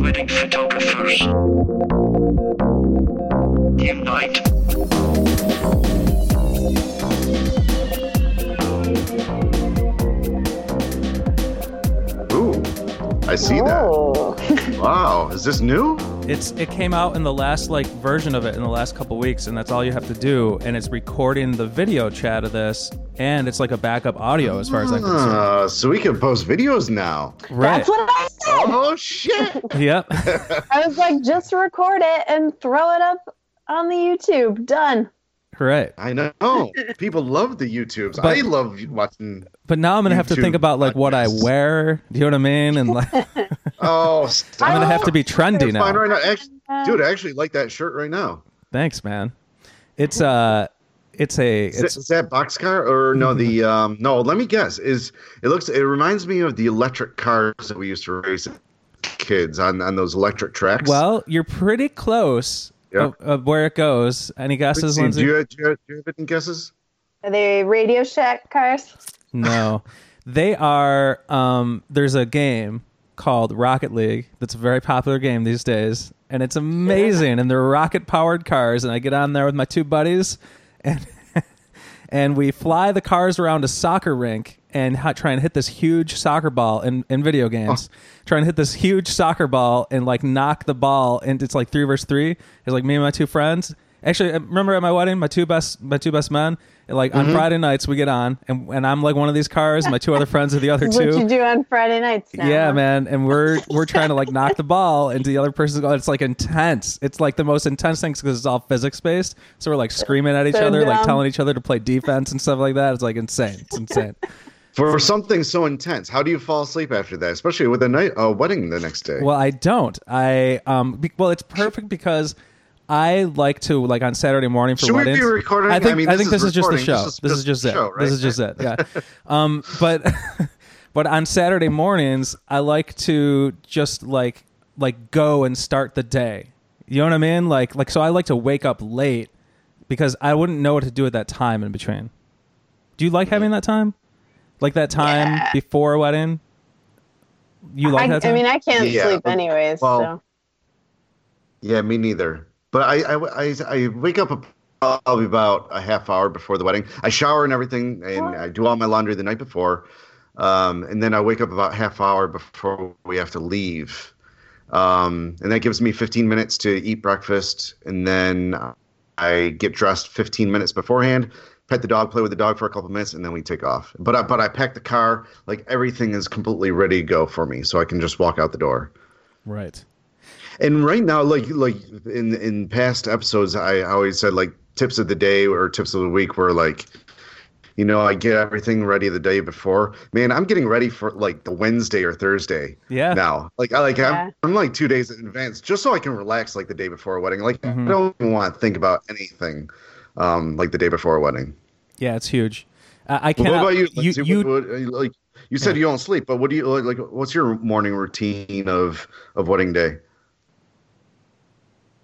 Wedding photographers. Invite. Ooh, I see that. Oh. Wow, is this new? It's it came out in the last like version of it in the last couple weeks, and that's all you have to do. And it's recording the video chat of this, and it's like a backup audio as far as I can see. Uh, so we can post videos now. Right. That's what I said. Oh shit! Yep. I was like, just record it and throw it up on the YouTube. Done. Right. I know people love the YouTubes. But- I love watching. But now I'm gonna have to think about like what I wear. Do you know what I mean? And like, Oh, I'm Oh, gonna have to be trendy It's fine now. right now. Actually, dude, I actually like that shirt right now. Thanks, man. It's uh, it's a Is, that, it's is that boxcar or no? The um, no. Let me guess. Is it looks? It reminds me of the electric cars that we used to race kids on on those electric tracks. well, you're pretty close Yeah. of, of where it goes. Any guesses, see, do you, do, you, do you have any guesses? Are they Radio Shack cars? No, they are. Um, there's a game called Rocket League that's a very popular game these days, and it's amazing. And they're rocket powered cars, and I get on there with my two buddies, and and we fly the cars around a soccer rink and ha- try and hit this huge soccer ball in, in video oh. games. Try and hit this huge soccer ball and like knock the ball, and it's like three versus three. It's like me and my two friends. Actually, I remember at my wedding, my two best my two best men. Like on mm-hmm. Friday nights, we get on, and, and I'm like one of these cars. And my two other friends are the other This is what you do on Friday nights now. Yeah, huh? man, and we're we're trying to like knock the ball into the other person's goal. It's like intense. It's like the most intense thing because it's all physics based. So we're like screaming at each So other, like telling each other to play defense and stuff like that. It's like insane. It's insane. For something so intense, how do you fall asleep after that? Especially with a night a wedding the next day. Well, I don't. I um. Be, well, it's perfect because I like to like on Saturday morning for Should we be weddings. recording? I think I mean, I this think this is is just the show. This is This is just just it. show, This right? is just it. Yeah. um. But but on Saturday mornings, I like to just like like go and start the day. You know what I mean? Like like so I like to wake up late because I wouldn't know what to do at that time in between. Do you like having that time? Like that time Yeah. before a wedding? You like I, that time? I mean, I can't Yeah, sleep but- anyways. well, so. Yeah, me neither. But I, I, I, I wake up probably about a half hour before the wedding. I shower and everything, and I do all my laundry the night before. Um, and then I wake up about half hour before we have to leave. Um, and that gives me 15 minutes to eat breakfast. And then I get dressed 15 minutes beforehand, pet the dog, play with the dog for a couple minutes, and then we take off. But I, but I pack the car, like everything is completely ready to go for me. So I can just walk out the door. right. And right now, like like in in past episodes, I always said like tips of the day or tips of the week were like, you know, I get everything ready the day before. Man, I'm getting ready for like the Wednesday or Thursday. Yeah. Now, like I like Yeah. I'm, I'm like two days in advance just so I can relax like the day before a wedding. Like Mhm. I don't even want to think about anything, um, like the day before a wedding. Yeah, it's huge. I, I Well, cannot. what about you? You, Lindsay? you, What- what- like you said, you don't sleep, but what do you like? Like, what's your morning routine of of wedding day?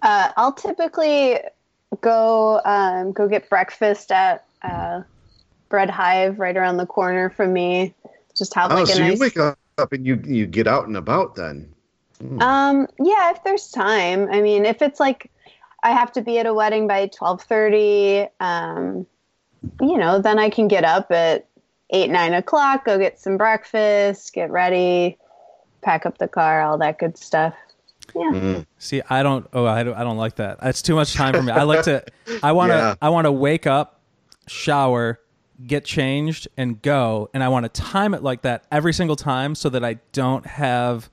Uh, I'll typically go um, go get breakfast at uh, Bread Hive right around the corner from me. Just have Oh, like a so nice. you wake up and you you get out and about then. Hmm. Um, yeah, if there's time. I mean, if it's like I have to be at a wedding by twelve thirty, um, you know, then I can get up at eight nine o'clock, go get some breakfast, get ready, pack up the car, all that good stuff. Yeah. Mm. see, I don't. Oh, I don't. I don't like that. It's too much time for me. I like to. I want to. Yeah. I want to wake up, shower, get changed, and go. And I want to time it like that every single time, so that I don't have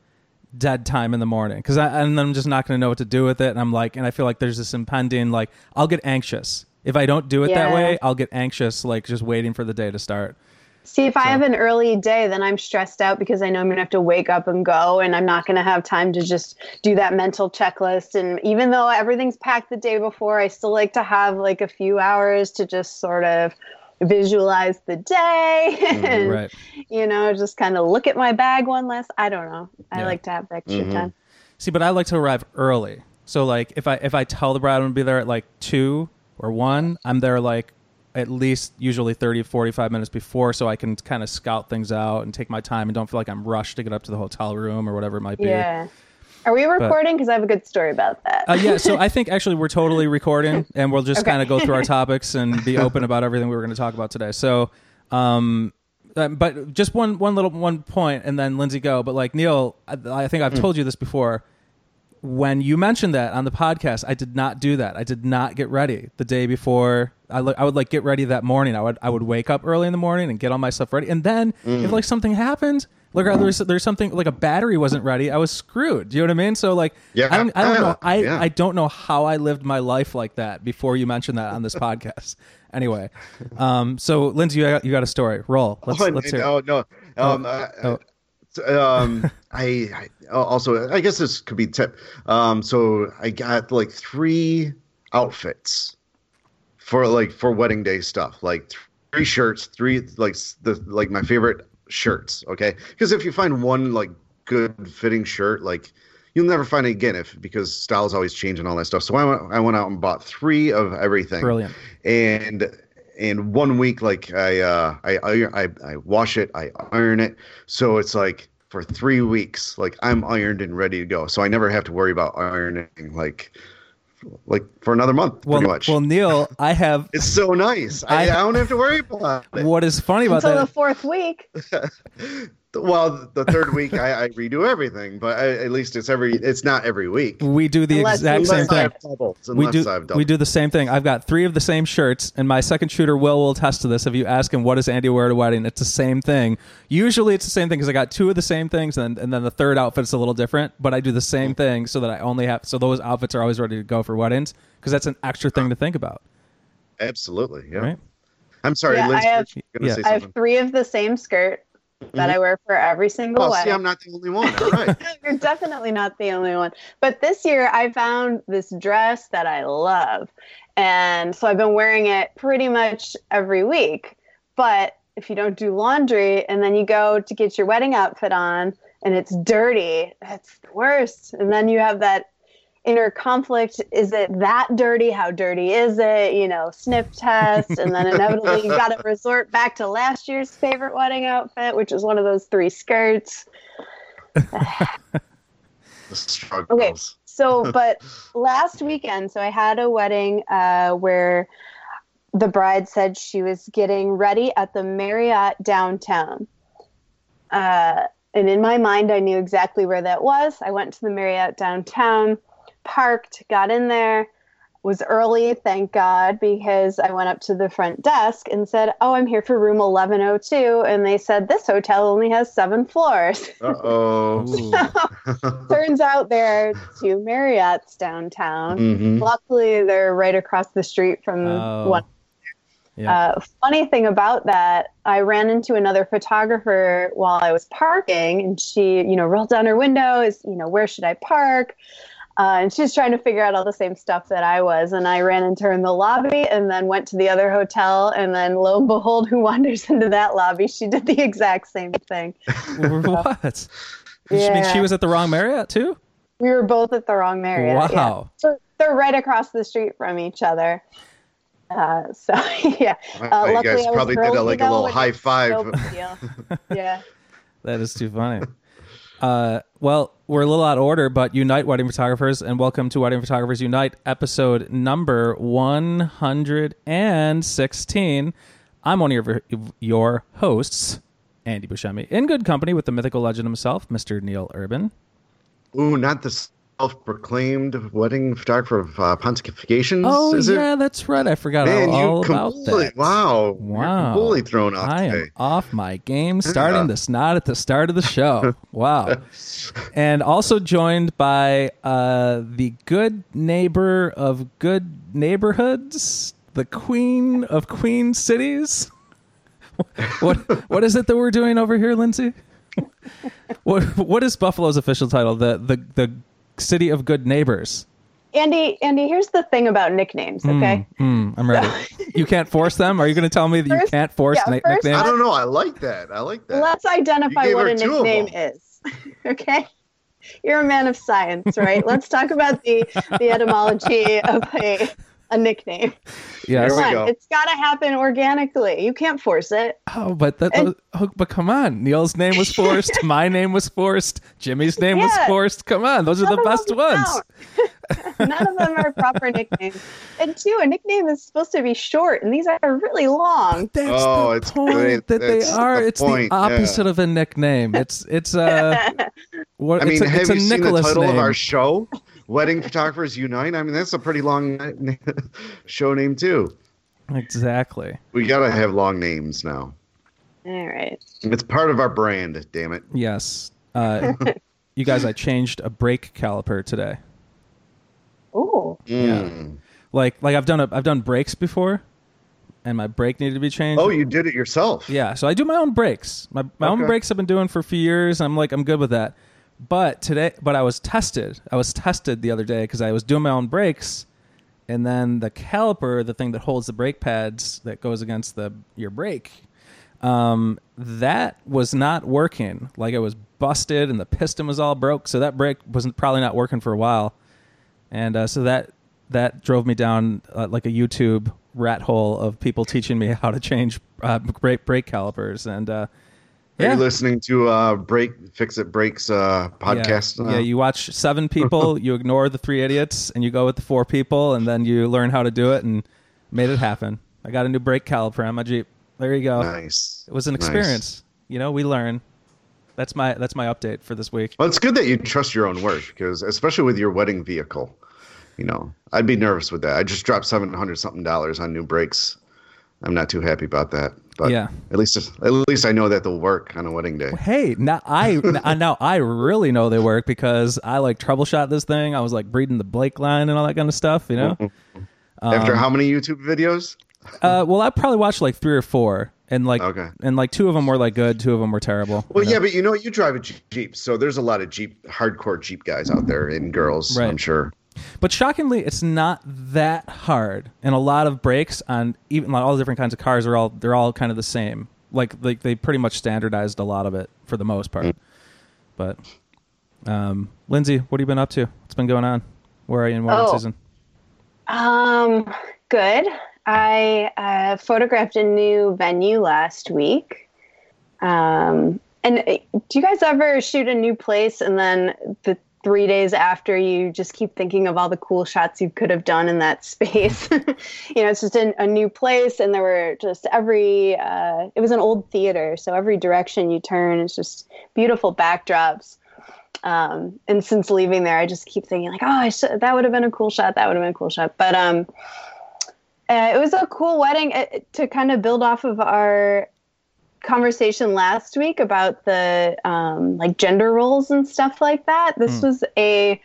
dead time in the morning. Because I and then I'm just not going to know what to do with it. And I'm like, and I feel like there's this impending. Like I'll get anxious if I don't do it that way. I'll get anxious, like just waiting for the day to start. See, if I have an early day, then I'm stressed out because I know I'm going to have to wake up and go, and I'm not going to have time to just do that mental checklist. And even though everything's packed the day before, I still like to have like a few hours to just sort of visualize the day and, Right. you know, just kind of look at my bag one last. I don't know. I Yeah. like to have extra Mhm. time. See, but I like to arrive early. So like if I if I tell the bride I'm gonna be there at like two or one, I'm there like at least usually 30 45 minutes before so I can kind of scout things out and take my time and don't feel like I'm rushed to get up to the hotel room or whatever it might be. Yeah. Are we recording? Because I have a good story about that. Uh, yeah, so I think actually we're totally recording, and we'll just Okay. kind of go through our topics and be open about everything we were going to talk about today. So, um, uh, but just one one little one point, and then Lindsay go. But like Neil, I, I think I've told you this before. When you mentioned that on the podcast, I did not do that. I did not get ready the day before. I, li- I would like get ready that morning. I would I would wake up early in the morning and get all my stuff ready, and then if like something happened. Like uh, there's there's something like a battery wasn't ready, I was screwed. Do you know what I mean? So like Yeah. I don't I don't know I Yeah. I don't know how I lived my life like that before you mentioned that on this podcast. Anyway, um, so Lindsay, you got, you got a story. Roll. Let's oh, let's hear. it. oh no. Um, uh, oh. um, I, I also I guess this could be tip. Um, so I got like three outfits for like for wedding day stuff, like three shirts, three like the like my favorite shirts. Okay, because if you find one like good fitting shirt, like you'll never find it again if because styles always change and all that stuff. So I went I went out and bought three of everything Brilliant. and in one week like i uh I, I i i wash it i iron it so it's like for three weeks like i'm ironed and ready to go so i never have to worry about ironing like like for another month Well, pretty much well, Neil, I have. it's so nice I, I- I don't have to worry about it What is funny about Until that? the fourth week. well the third week i, I redo everything but I, at least it's every it's not every week we do the Unless exact you same I thing. have doubles We do I've we do the same thing. I've got three of the same shirts, and my second shooter Will will attest to this. If you ask him what does Andy wear at a wedding, it's the same thing. Usually, it's the same thing because I got two of the same things, and and then the third outfit's a little different. But I do the same mm. thing so that I only have so those outfits are always ready to go for weddings because that's an extra thing to think about, absolutely yeah right? i'm sorry Yeah, I have- yeah. say I have three of the same skirt that mm-hmm. I wear for every single oh, see i'm not the only one all right You're definitely not the only one. But this year I found this dress that I love. And so I've been wearing it pretty much every week. But if you don't do laundry and then you go to get your wedding outfit on and it's dirty, that's the worst. And then you have that inner conflict is it that dirty? How dirty is it? You know sniff test and then inevitably you got to resort back to last year's favorite wedding outfit which is one of those three skirts. Okay So, but last weekend, so I had a wedding uh, where the bride said she was getting ready at the Marriott downtown. Uh, and in my mind, I knew exactly where that was. I went to the Marriott downtown, parked, got in there, was early, thank God, because I went up to the front desk and said, Oh, I'm here for room 1102. And they said, This hotel only has seven floors. uh-oh Ooh. Turns out there are two Marriott's downtown. Mhm. Luckily, they're right across the street from Oh. one. Yeah. Uh, funny thing about that, I ran into another photographer while I was parking, and she, you know, rolled down her window. Is you know, where should I park? Uh, and she's trying to figure out all the same stuff that I was. And I ran into her in the lobby, and then went to the other hotel, and then lo and behold, who wanders into that lobby? She did the exact same thing. what? You mean Yeah. she was at the wrong Marriott too? We were both at the wrong Marriott. yeah. Wow. So they're right across the street from each other. Uh, so yeah, uh, you luckily guys I was probably did a, like a little high five. no yeah, That is too funny. Uh, well, we're a little out of order, but Unite Wedding Photographers and welcome to Wedding Photographers Unite, episode number 116. I'm one of your, your hosts, Andy Buscemi, in good company with the mythical legend himself, Mr. Neil Urban. Ooh, not the self-proclaimed wedding photographer of uh, pontifications. Oh, yeah, it? that's right. I forgot Man, all you about that. wow, Wow. You're completely thrown off I today. am off my game, starting Yeah. the snot at the start of the show. wow. And also joined by uh, the good neighbor of good neighborhoods, the queen of queen cities. what what is it that we're doing over here, Lindsay? what what is Buffalo's official title? The the the city of good neighbors. Andy. Andy, here's the thing about nicknames. Okay, Hmm, I'm ready. you can't force them. Are you going to tell me that you can't force yeah, na- first nicknames? I don't know. I like that. I like that. let's identify what a nickname is. okay, you're a man of science, right? let's talk about the the etymology of a a nickname. Yes. We go. it's got to happen organically. You can't force it. Oh, but that, And- oh, but come on. Neil's name was forced. my name was forced. Jimmy's name was forced. Come on, those are the best ones. None of them are proper nicknames. And two, a nickname is supposed to be short, and these are really long. That's Oh, the it's point great. that they are. the it's point, the opposite of a nickname. It's it's uh what I mean, it's a, have it's a you seen the title name. of our show? Wedding Photographers Unite. I mean, that's a pretty long show name too. Exactly. We gotta have long names now. All right. It's part of our brand. Damn it. Yes. Uh, you guys, I changed a brake caliper today. Ooh. Mm. Like like I've done a, I've done brakes before, and my brake needed to be changed. Oh, you did it yourself. Yeah, so I do my own brakes. My my own Okay. brakes I've been doing for a few years. I'm like I'm good with that. But today, but I was tested. I was tested the other day because I was doing my own brakes, and then the caliper, the thing that holds the brake pads that goes against the your brake, um, that was not working. Like it was busted, and the piston was all broke. So that brake was probably not working for a while, and uh, so that that drove me down uh, like a YouTube rat hole of people teaching me how to change uh, brake brake calipers. And uh, Are yeah, you listening to uh Break Fix It Breaks uh podcast? yeah, you watch seven people, you ignore the three idiots, and you go with the four people, and then you learn how to do it, and made it happen. I got a new brake caliper on my Jeep. There you go. nice. It was an Nice. experience. You know, we learn. That's my that's my update for this week. Well, it's good that you trust your own work because, especially with your wedding vehicle, you know, I'd be nervous with that. I just dropped seven hundred something dollars on new brakes. I'm not too happy about that. But Yeah. at least at least I know that they'll work on a wedding day. Hey, now I now I really know they work because I like troubleshot this thing. I was like breeding the Blake line and all that kind of stuff. You know. After Um, how many YouTube videos? Uh, well, I probably watched like three or four, and like, Okay. and like two of them were like good, two of them were terrible. Well, you know? yeah, but you know, you drive a Jeep, so there's a lot of Jeep, hardcore Jeep guys out there and girls. Right. I'm sure. But shockingly, it's not that hard, and a lot of brakes on even like all the different kinds of cars are all they're all kind of the same. Like like they pretty much standardized a lot of it for the most part. But, um, Lindsay, what have you been up to? What's been going on? Where are you in wedding Oh. season? Um, good. I uh, photographed a new venue last week. Um, and uh, do you guys ever shoot a new place and then the three days after you just keep thinking of all the cool shots you could have done in that space? you know, it's just in a new place and there were just every, uh, it was an old theater. So every direction you turn, it's just beautiful backdrops. Um, and since leaving there, I just keep thinking like, oh, should, that would have been a cool shot. That would have been a cool shot. But um, uh, it was a cool wedding uh, to kind of build off of our conversation last week about the um, like gender roles and stuff like that. This Hmm. was a,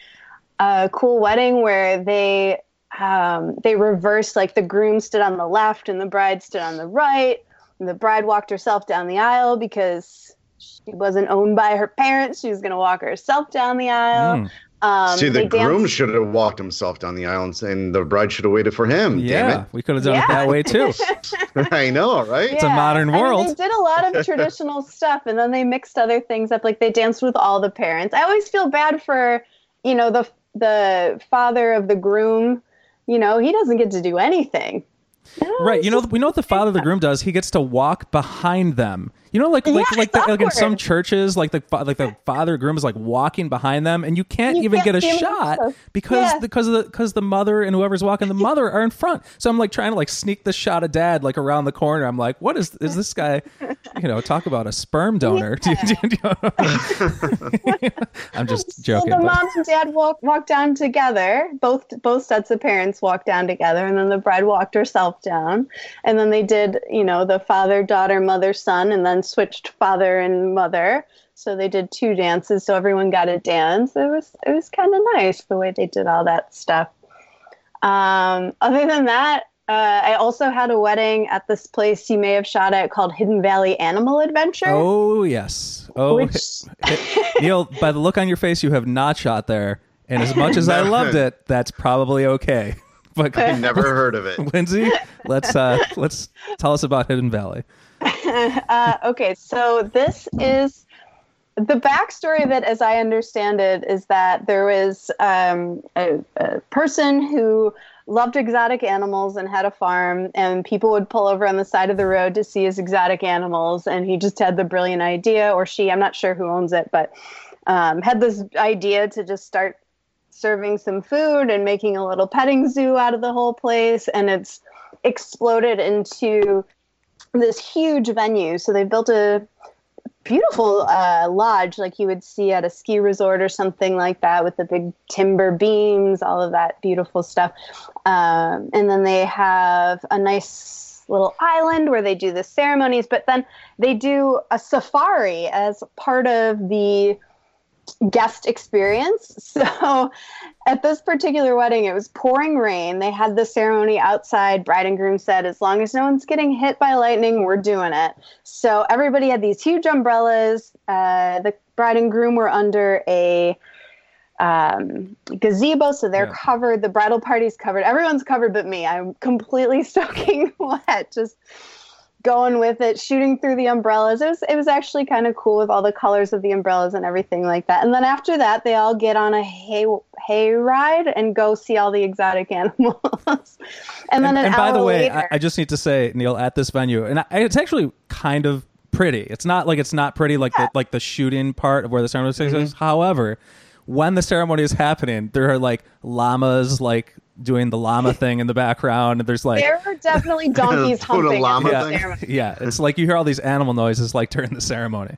a cool wedding where they um, they reversed like the groom stood on the left and the bride stood on the right. And the bride walked herself down the aisle because she wasn't owned by her parents. She was going to walk herself down the aisle. Mm. Um, See, the they danced- groom should have walked himself down the aisle, and, and the bride should have waited for him. Yeah, we could have done it that way too. I know, right? It's a modern I mean, world. they did a lot of traditional stuff, and then they mixed other things up. Like they danced with all the parents. I always feel bad for, you know, the the father of the groom. You know, he doesn't get to do anything. Right. You know, we know what the father of the groom does. He gets to walk behind them. You know, like like Yeah, like, it's the, like in some churches, like the like the father groom is like walking behind them, and you can't You even can't get a shot because Yeah. because of the because the mother and whoever's walking the mother are in front. So I'm like trying to like sneak the shot of dad like around the corner. I'm like, what is is this guy? You know, talk about a sperm donor. I'm just joking. So the but- mom and dad walk walked down together. Both both sets of parents walked down together, and then the bride walked herself down. And then they did, you know, the father, daughter, mother, son, and then switched father and mother. So they did two dances, so everyone got a dance. It was it was kind of nice the way they did all that stuff. Um, other than that, uh, I also had a wedding at this place you may have shot at called Hidden Valley Animal Adventure. Oh yes. Oh, Which- Neil, by the look on your face, you have not shot there. And as much as I loved it, that's probably okay. But I've Never heard of it. Lindsay, let's uh, let's tell us about Hidden Valley. uh, okay, so this is the backstory of it, as I understand it, is that there was um, a, a person who loved exotic animals and had a farm and people would pull over on the side of the road to see his exotic animals and he just had the brilliant idea or she i'm not sure who owns it but um, had this idea to just start serving some food and making a little petting zoo out of the whole place and it's exploded into this huge venue so they built a beautiful uh, lodge like you would see at a ski resort or something like that with the big timber beams, all of that beautiful stuff. Um, and then they have a nice little island where they do the ceremonies, but then they do a safari as part of the guest experience. So at this particular wedding, it was pouring rain. They had the ceremony outside. Bride and groom said, as long as no one's getting hit by lightning, we're doing it. So everybody had these huge umbrellas. Uh, the bride and groom were under a um, gazebo, so they're Yeah. covered. The bridal party's covered. Everyone's covered but me. I'm completely soaking wet, just going with it, shooting through the umbrellas. It was it was actually kind of cool with all the colors of the umbrellas and everything like that. And then after that, they all get on a hay hay ride and go see all the exotic animals. and then and, an and by the way, later, I, I just need to say, Neil, at this venue, and I, it's actually kind of pretty. It's not like it's not pretty like the like the shooting part of where the ceremony takes place. Mm-hmm. However, when the ceremony is happening, there are like llamas like doing the llama thing in the background, and there's like there are definitely donkeys Doing a humping. at llama yeah, thing? yeah, it's like you hear all these animal noises like during the ceremony.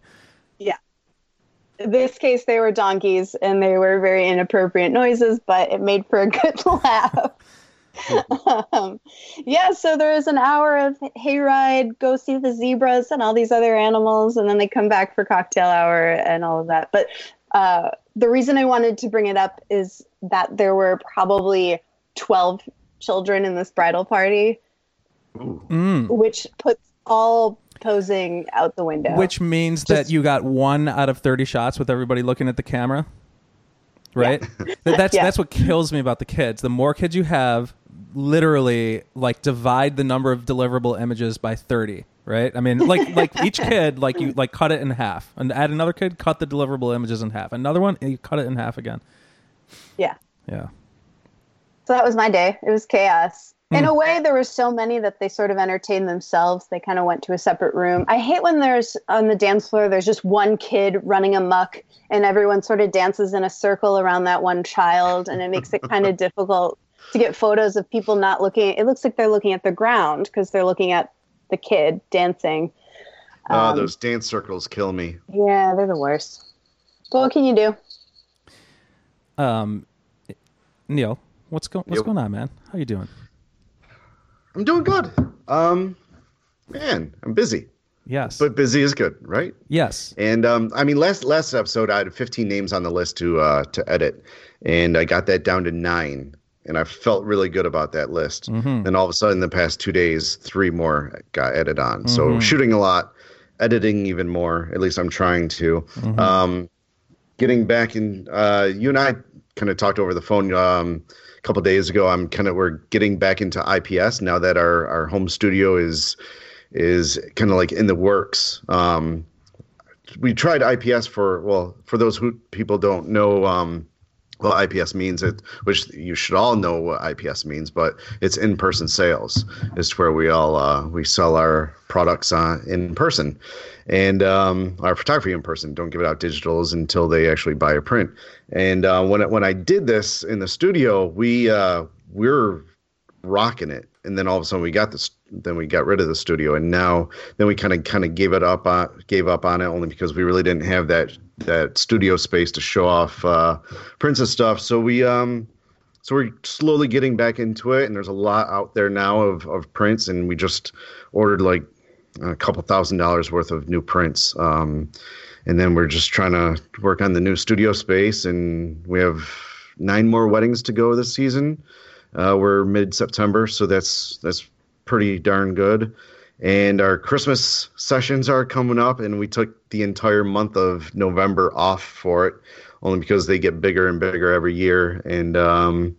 Yeah. In this case, they were donkeys and they were very inappropriate noises, but it made for a good laugh. um, yeah, so there is an hour of hayride, go see the zebras and all these other animals, and then they come back for cocktail hour and all of that. But uh, the reason I wanted to bring it up is that there were probably 12 children in this bridal party, Mm. which puts all posing out the window. Which means that you got one out of thirty shots with everybody looking at the camera, right? That- that's Yeah. that's what kills me about the kids. The more kids you have, literally, like divide the number of deliverable images by thirty, right? I mean, like like each kid, like you like cut it in half, and add another kid, cut the deliverable images in half. Another one, and you cut it in half again. yeah. Yeah. So that was my day. It was chaos. In a way, there were so many that they sort of entertained themselves. They kind of went to a separate room. I hate when there's on the dance floor, there's just one kid running amok and everyone sort of dances in a circle around that one child. And it makes it kind of difficult to get photos of people not looking. It looks like they're looking at the ground because they're looking at the kid dancing. Oh, Um, those dance circles kill me. Yeah, they're the worst. But what can you do? Um, Neil, what's going what's going on, man? How you doing? I'm doing good. Um, man, I'm busy, Yes. but busy is good, right? yes. And um, I mean, last last episode I had 15 names on the list to uh, to edit, and I got that down to nine, and I felt really good about that list. Mm-hmm. Then all of a sudden, the past two days, three more got added on. So shooting a lot, editing even more. At least I'm trying to. Mm-hmm. Um, getting back in, uh, you and I kind of talked over the phone um, couple days ago. I'm kind of we're getting back into IPS now that our our home studio is is kind of like in the works. Um, we tried IPS for well for those who people don't know um, what IPS means it which you should all know what IPS means but it's in-person sales it's where we all uh, we sell our products uh, in person and um, our photography in person don't give it out digitals until they actually buy a print. And uh, when when I did this in the studio we uh, we're rocking it. And then all of a sudden we got this then we got rid of the studio. And now then we kind of kind of gave it up on gave up on it only because we really didn't have that that studio space to show off uh prints and stuff. So we um so we're slowly getting back into it. And there's a lot out there now of of prints. And we just ordered like a couple thousand dollars worth of new prints um and then we're just trying to work on the new studio space and we have nine more weddings to go this season uh, we're mid September, so that's that's pretty darn good. And our Christmas sessions are coming up, and we took the entire month of November off for it, only because they get bigger and bigger every year. And um,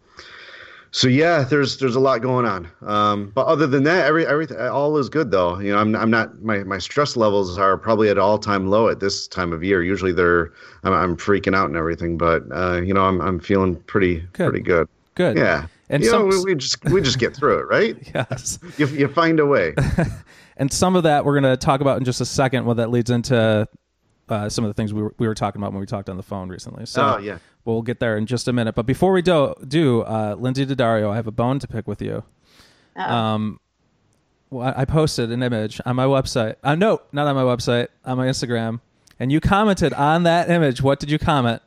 so yeah, there's there's a lot going on. Um, but other than that, every everything all is good though. You know, I'm I'm not my my stress levels are probably at all time low at this time of year. Usually they're I'm, I'm freaking out and everything, but uh, you know I'm I'm feeling pretty Good. pretty good. Good. Yeah. And you some know, we, we just we just get through it, right? yes. You, you find a way. And some of that we're going to talk about in just a second. What that leads into uh, some of the things we were, we were talking about when we talked on the phone recently. So Oh, yeah. We'll get there in just a minute. But before we do, do uh, Lindsay Daddario, I have a bone to pick with you. Um, well, I posted an image on my website. Uh, no, not on my website, on my Instagram. And you commented on that image. What did you comment?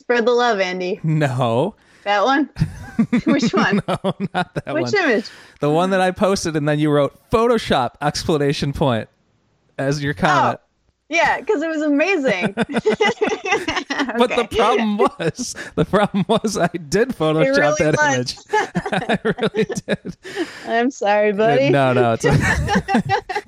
Spread the love, Andy. No, That one? Which one? no, not that one. Which image? The one that I posted, and then you wrote Photoshop explanation point as your comment. Yeah, because it was amazing. But the problem was, the problem was, I did Photoshop really that was. image. I really did. I'm sorry, buddy. No, no, it's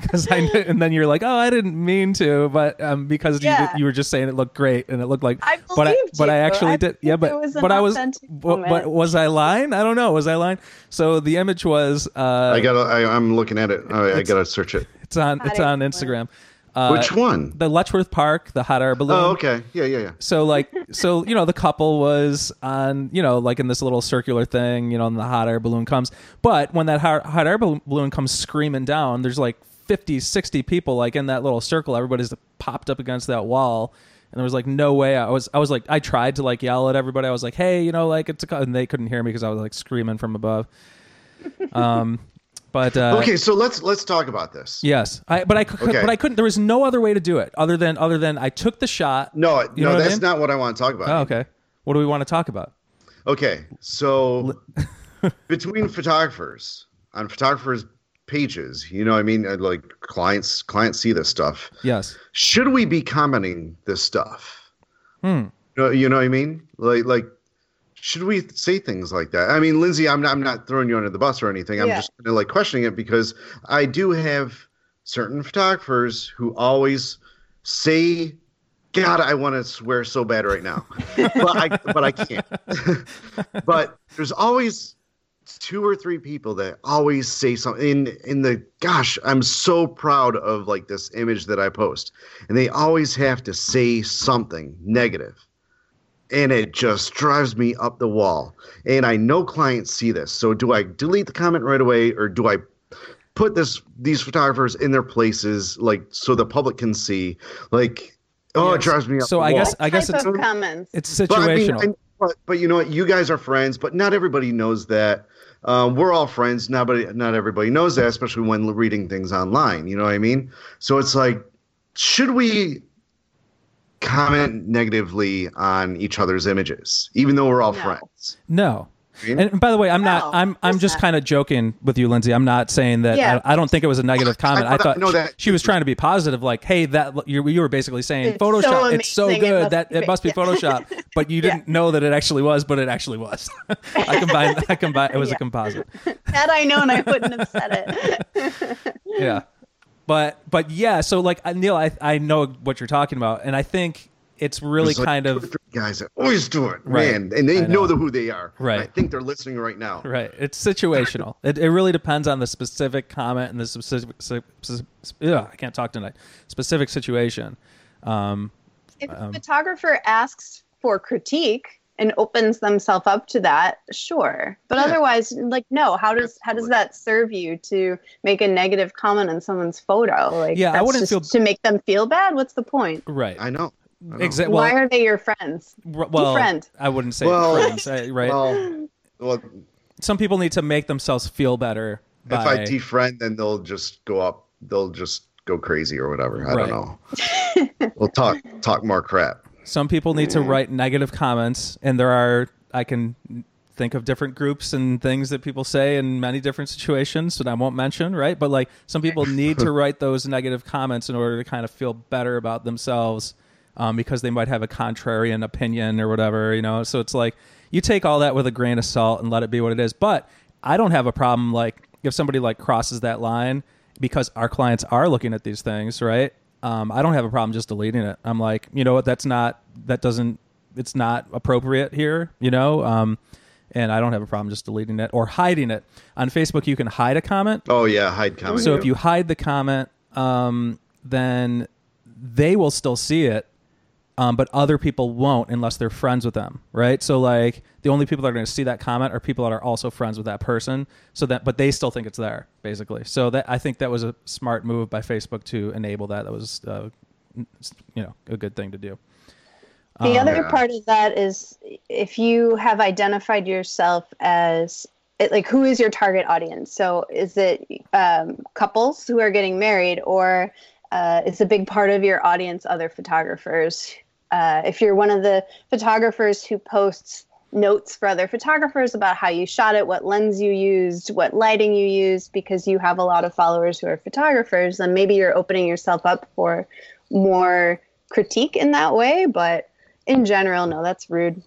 because I knew, and then you're like, oh, I didn't mean to, but um, because Yeah. you, you were just saying it looked great, and it looked like, I but I, believed but I actually I did, yeah, but it was an but I was, authentic but, but was I lying? I don't know, was I lying? So the image was, uh, I got. I, I'm looking at it. I, I gotta search it. it's on, it's on air Instagram. Uh, Which one? the Letchworth Park, the hot air balloon. Oh, okay. Yeah, yeah, yeah. So like, so you know, the couple was on, you know, like in this little circular thing, you know, and the hot air balloon comes. But when that hot, hot air balloon comes screaming down, there's like 50, 60 people like in that little circle. Everybody's popped up against that wall. And there was like no way. I was, I was like, I tried to like yell at everybody. I was like, hey, you know, like it's a, and they couldn't hear me because I was like screaming from above. Um, but uh, Okay, so let's let's talk about this. yes, I, but I, Okay. but I couldn't. There was no other way to do it other than other than I took the shot. No, You no, what I that's mean? not what I want to talk about. Oh, okay. What do we want to talk about? Okay, so between photographers on photographers' pages, you know, what I mean, uh, like clients clients see this stuff. Yes. Should we be commenting this stuff? Hmm. You know, you know what I mean? Like, like, should we say things like that? I mean, Lindsay, I'm not, I'm not throwing you under the bus or anything. I'm Yeah. just kind of like questioning it because I do have certain photographers who always say, "God, I want to swear so bad right now," but I, but I can't. but there's always two or three people that always say something in in the gosh i'm so proud of like this image that i post and they always have to say something negative and it just drives me up the wall and i know clients see this so do i delete the comment right away or do i put this these photographers in their places like so the public can see like oh it drives me up So the I wall. guess I guess it's of comments. it's But I mean, situational. I- but, but you know what? You guys are friends, but not everybody knows that. Um, we're all friends. Nobody, not everybody knows that, especially when reading things online. You know what I mean? So it's like, should we comment negatively on each other's images, even though we're all No. friends? no. And by the way, I'm not. I'm. I'm just kind of joking with you, Lindsay. I'm not saying that. Yeah. I, I don't think it was a negative comment. I, I thought know she, that. she was trying to be positive, like, "Hey, that you, you were basically saying It's so Photoshop. it's so amazing, it good that be it must be. Yeah. Photoshop." But you didn't know that it actually was, but it actually was. I combined. I combined. It was a composite. Had I known, I wouldn't have said it. yeah but but yeah so like uh, neil I, I know what you're talking about and i think it's really There's like kind two of guys that always do it, Right. man, and they I know. know, the, who they are. Right. I think they're listening right now. right it's situational it, it really depends on the specific comment and the specific si- si- ugh, i can't talk tonight specific situation um If a photographer asks for critique and opens themselves up to that, sure. But Yeah. otherwise, like, no. How does how does that serve you to make a negative comment on someone's photo? Like, Yeah, I wouldn't just feel- to make them feel bad. What's the point? right I know. Know. exactly Why well, are they your friends? r- well friend. i wouldn't say Well, friends right Well, well, some people need to make themselves feel better by, if I defriend, then they'll just go up. They'll just go crazy or whatever. I Right. don't know. we'll talk talk more crap. Some people need to write negative comments, and there are I can think of different groups and things that people say in many different situations that I won't mention, right? But like some people need to write those negative comments in order to kind of feel better about themselves um, because they might have a contrarian opinion or whatever, you know. So it's like you take all that with a grain of salt and let it be what it is. But I don't have a problem like if somebody like crosses that line because our clients are looking at these things, right? Um, I don't have a problem just deleting it. I'm like, you know what? That's not that doesn't it's not appropriate here, you know. Um, and I don't have a problem just deleting it or hiding it on Facebook. You can hide a comment, Oh yeah, hide comment. so if you hide the comment, um, then they will still see it. Um, but other people won't unless they're friends with them, right? So like the only people that are going to see that comment are people that are also friends with that person. So that, but they still think it's there, basically. So that I think that was a smart move by Facebook to enable that. That was, uh, you know, a good thing to do. The Um, other Yeah. part of that is if you have identified yourself as it- like who is your target audience? So is it um, couples who are getting married, or uh, is a big part of your audience other photographers? Uh, if you're one of the photographers who posts notes for other photographers about how you shot it, what lens you used, what lighting you used, because you have a lot of followers who are photographers, then maybe you're opening yourself up for more critique in that way. But in general, no, that's rude.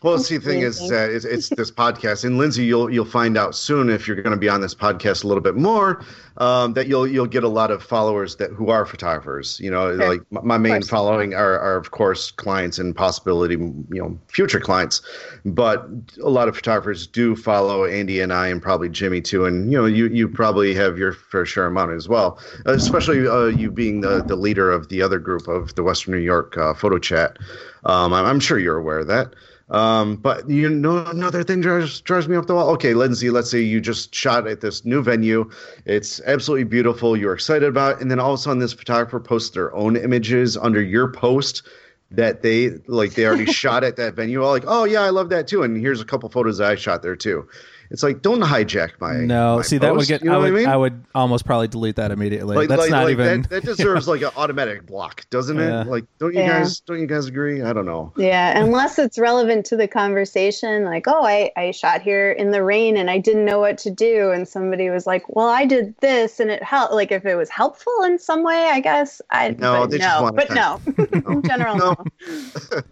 Well, see, the thing is, uh, it's, it's this podcast, and Lindsay, you'll you'll find out soon if you're going to be on this podcast a little bit more um, that you'll you'll get a lot of followers that who are photographers. You know, Sure. like my, my main following are, are of course clients and possibility, you know, future clients. But a lot of photographers do follow Andy and I, and probably Jimmy too. And you know, you you probably have your fair share amount as well, especially uh, you being the the leader of the other group of the Western New York uh, Photo Chat. Um, I'm, I'm sure you're aware of that. Um, but you know, another thing drives drives me off the wall. Okay, Lindsay, let's say you just shot at this new venue. It's absolutely beautiful. You're excited about, it, and then all of a sudden, this photographer posts their own images under your post that they like they already shot at that venue. All like, oh yeah, I love that too. And here's a couple photos that I shot there too. It's like, don't hijack my No, my see that would get. You know I what would. I mean? I would almost probably delete that immediately. like, That's like, not like even. that, that deserves like an automatic block, doesn't it? Like, don't you Yeah. guys don't you guys agree? I don't know. Yeah, unless it's relevant to the conversation, like, oh, I, I shot here in the rain and I didn't know what to do. And somebody was like, well, I did this and it helped. Like, if it was helpful in some way, I guess. I No, but they just no, want but no. in general, no. No.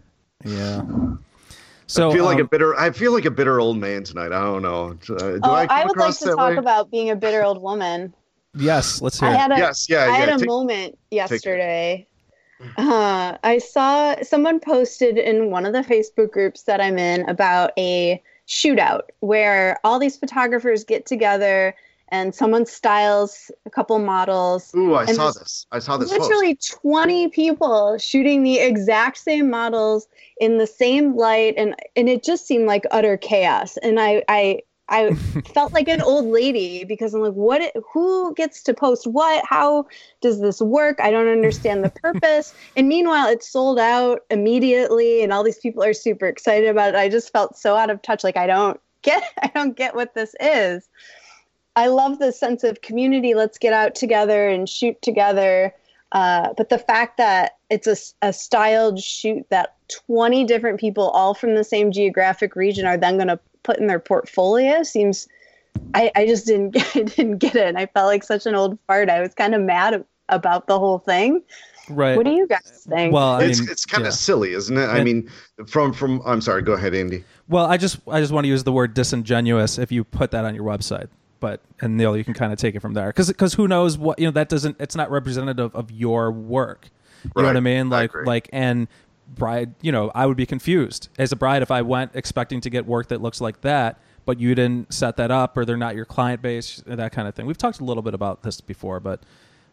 yeah. So I feel like um, a bitter. I feel like a bitter old man tonight. I don't know. Uh, do Oh, I I, would like to talk way? about being a bitter old woman. yes, let's hear. I it. had a, yes, yeah, I yeah. had a take- moment yesterday. Uh, I saw someone posted in one of the Facebook groups that I'm in about a shootout where all these photographers get together and someone styles a couple models. Ooh, I saw this. I saw this. post. Literally 20 people shooting the exact same models in the same light and and it just seemed like utter chaos and I I I felt like an old lady because I'm like, what? Who gets to post what? How does this work? I don't understand the purpose. and meanwhile, it's sold out immediately, and all these people are super excited about it. I just felt so out of touch. Like I don't get, I don't get what this is. I love the sense of community. Let's get out together and shoot together. Uh, but the fact that it's a, a styled shoot that 20 different people, all from the same geographic region, are then going to put in their portfolio seems. I, I just didn't get, I didn't get it. And I felt like such an old fart. I was kind of mad about the whole thing. Right. What do you guys think? well, I it's mean, it's kind yeah. of silly, isn't it? I And- mean, from from. I'm sorry. Go ahead, Andy. Well, I just I just want to use the word disingenuous if you put that on your website. But and Neil, you can kind of take it from there because because who knows what you know that doesn't it's not representative of your work. You know what I mean? Like agree. like and bride, you know, I would be confused as a bride if I went expecting to get work that looks like that, but you didn't set that up or they're not your client base, that kind of thing. We've talked a little bit about this before, but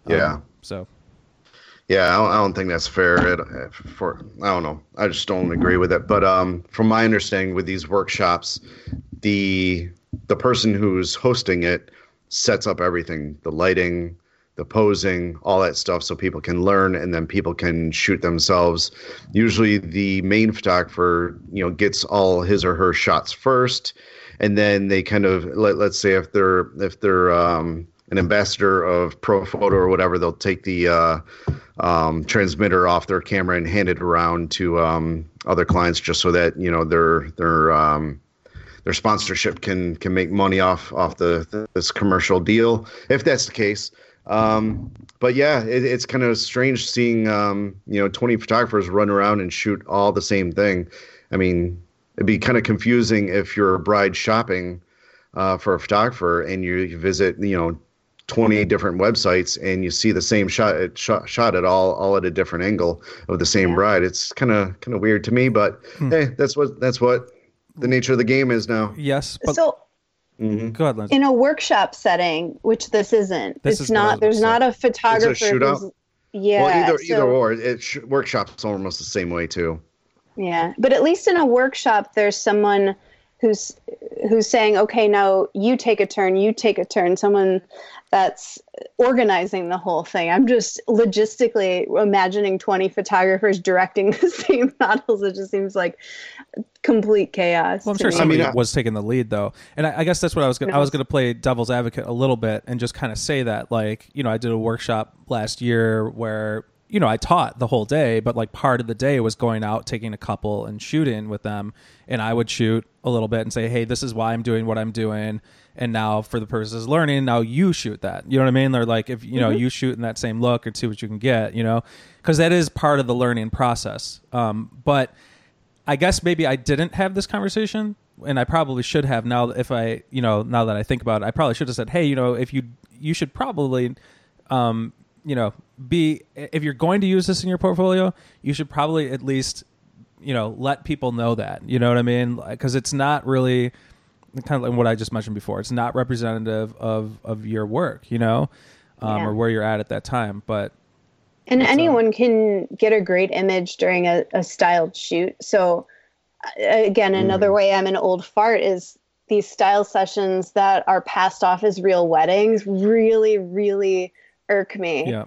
um, Yeah. So Yeah, I don't, I don't think that's fair. It, for I don't know. I just don't agree with it. But um, from my understanding, with these workshops, the the person who's hosting it sets up everything: the lighting, the posing, all that stuff, so people can learn, and then people can shoot themselves. Usually, the main photographer, you know, gets all his or her shots first, and then they kind of let, let's say if they're if they're um, an ambassador of Profoto or whatever, they'll take the uh, um, transmitter off their camera and hand it around to um, other clients, just so that you know their their um, their sponsorship can can make money off off the this commercial deal, if that's the case. Um, but yeah, it, it's kind of strange seeing um, you know 20 photographers run around and shoot all the same thing. I mean, it'd be kind of confusing if you're a bride shopping uh, for a photographer and you, visit you know 20 different websites and you see the same shot at, shot, shot at all all at a different angle of the same Yeah. bride it's kind of kind of weird to me but hey that's what that's what the nature of the game is now yes, but so hmm go ahead, Lindsay. in a workshop setting, which this isn't, This it's is what I was not. There's to not a photographer. It's a shootout? who's- Yeah. well, either so- either or. It sh- workshops almost the same way too. Yeah, but at least in a workshop, there's someone who's who's saying, "Okay, now you take a turn, you take a turn." Someone that's organizing the whole thing. I'm just logistically imagining 20 photographers directing the same models. It just seems like complete chaos. Well, I'm sure me. somebody I mean, I- was taking the lead though, and I, I guess that's what I was. Gonna, I was going to play devil's advocate a little bit and just kind of say that, like, you know, I did a workshop last year where you know I taught the whole day, but like part of the day was going out, taking a couple, and shooting with them, and I would shoot a little bit and say, hey, this is why I'm doing what I'm doing. And now, for the purposes of learning, now you shoot that. You know what I mean? They're like, if you know, you shoot in that same look and see what you can get. You know, because that is part of the learning process. Um, but I guess maybe I didn't have this conversation, and I probably should have. Now, if I, you know, now that I think about it, I probably should have said, "Hey, you know, if you you should probably, um, you know, be if you're going to use this in your portfolio, you should probably at least, you know, let people know that. You know what I mean? Because it's not really kind of like what I just mentioned before. It's not representative of of your work, you know, um, Yeah. or where you're at at that time. But And It's, um, anyone can get a great image during a, a styled shoot. So, uh, again, another Mm. way I'm an old fart is these style sessions that are passed off as real weddings really, really irk me. yeah,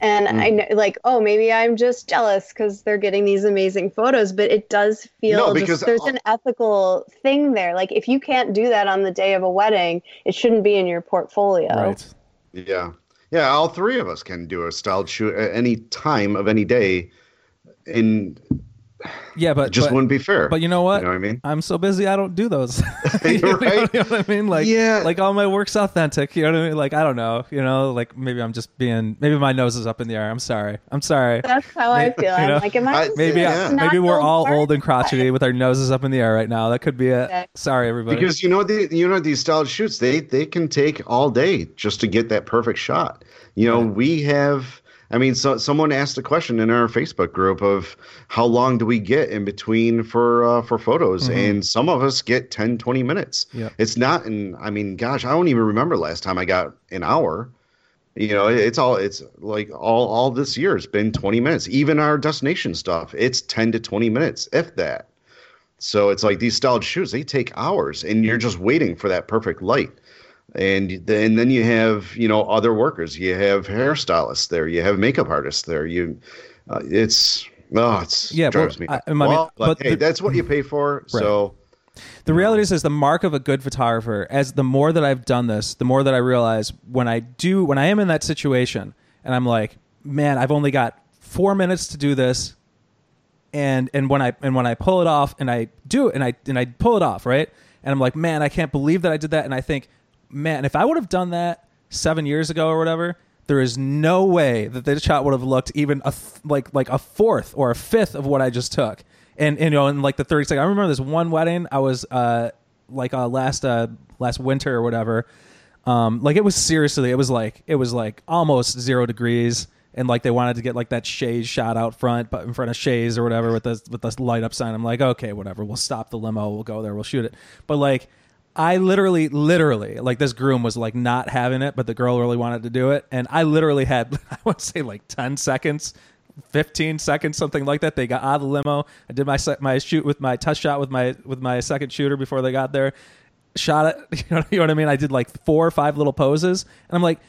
And I know, like, oh, maybe I'm just jealous because they're getting these amazing photos, but it does feel No, just- there's all- an ethical thing there. Like, if you can't do that on the day of a wedding, it shouldn't be in your portfolio. right. Yeah. Yeah, all three of us can do a styled shoot at any time of any day, and Yeah, but it just but, wouldn't be fair. But you know what? You know what I mean? I'm so busy, I don't do those. you, You're know, right. you know what I mean? Like, Yeah. like all my work's authentic. You know what I mean? Like, I don't know. You know, like maybe I'm just being. Maybe my nose is up in the air. I'm sorry. I'm sorry. That's how I feel. You I'm know, like, am I? I- Maybe uh, Yeah. Maybe we're all old and crotchety. crotchety with our noses up in the air right now. That could be it. Okay. Sorry, everybody. Because you know the you know these styled shoots they they can take all day just to get that perfect shot. You know we have. I mean, so someone asked a question in our Facebook group of how long do we get in between for uh, for photos, and some of us get 10, 20 minutes. Yep. It's not, and I mean, gosh, I don't even remember last time I got an hour. You know, it- it's all it's like all all this year has been twenty minutes. Even our destination stuff, it's ten to twenty minutes, if that. So it's like these styled shoots, they take hours, and you're just waiting for that perfect light. And then, then you have you know other workers. You have hairstylists there. You have makeup artists there. You, uh, it's oh, it's Yeah, drives well, me. I- I mean, well, but, but hey, the- that's what you pay for. So The reality is, is the mark of a good photographer. As the more that I've done this, the more that I realize when I do, when I am in that situation, and I'm like, man, I've only got four minutes to do this, and and when I and when I pull it off, and I do it, and I and I pull it off, right, and I'm like, man, I can't believe that I did that, and I think, man, if I would have done that seven years ago or whatever. There is no way that this shot would have looked even a th- like like a fourth or a fifth of what I just took. And, and you know in like the thirty second, i remember this one wedding i was uh like uh last uh last winter or whatever. Um like it was seriously it was like it was like almost zero degrees and like they wanted to get like that Shays shot out front but in front of Shays or whatever with this with this light up sign. I'm like okay whatever we'll stop the limo we'll go there we'll shoot it. But like I literally, literally, like this groom was like not having it, but the girl really wanted to do it, and I literally had, I would say, like ten seconds 15 seconds, something like that. They got out of the limo. I did my my shoot with my touch shot with my with my second shooter before they got there. Shot it. You know, you know what I mean? I did like four or five little poses, and I'm like,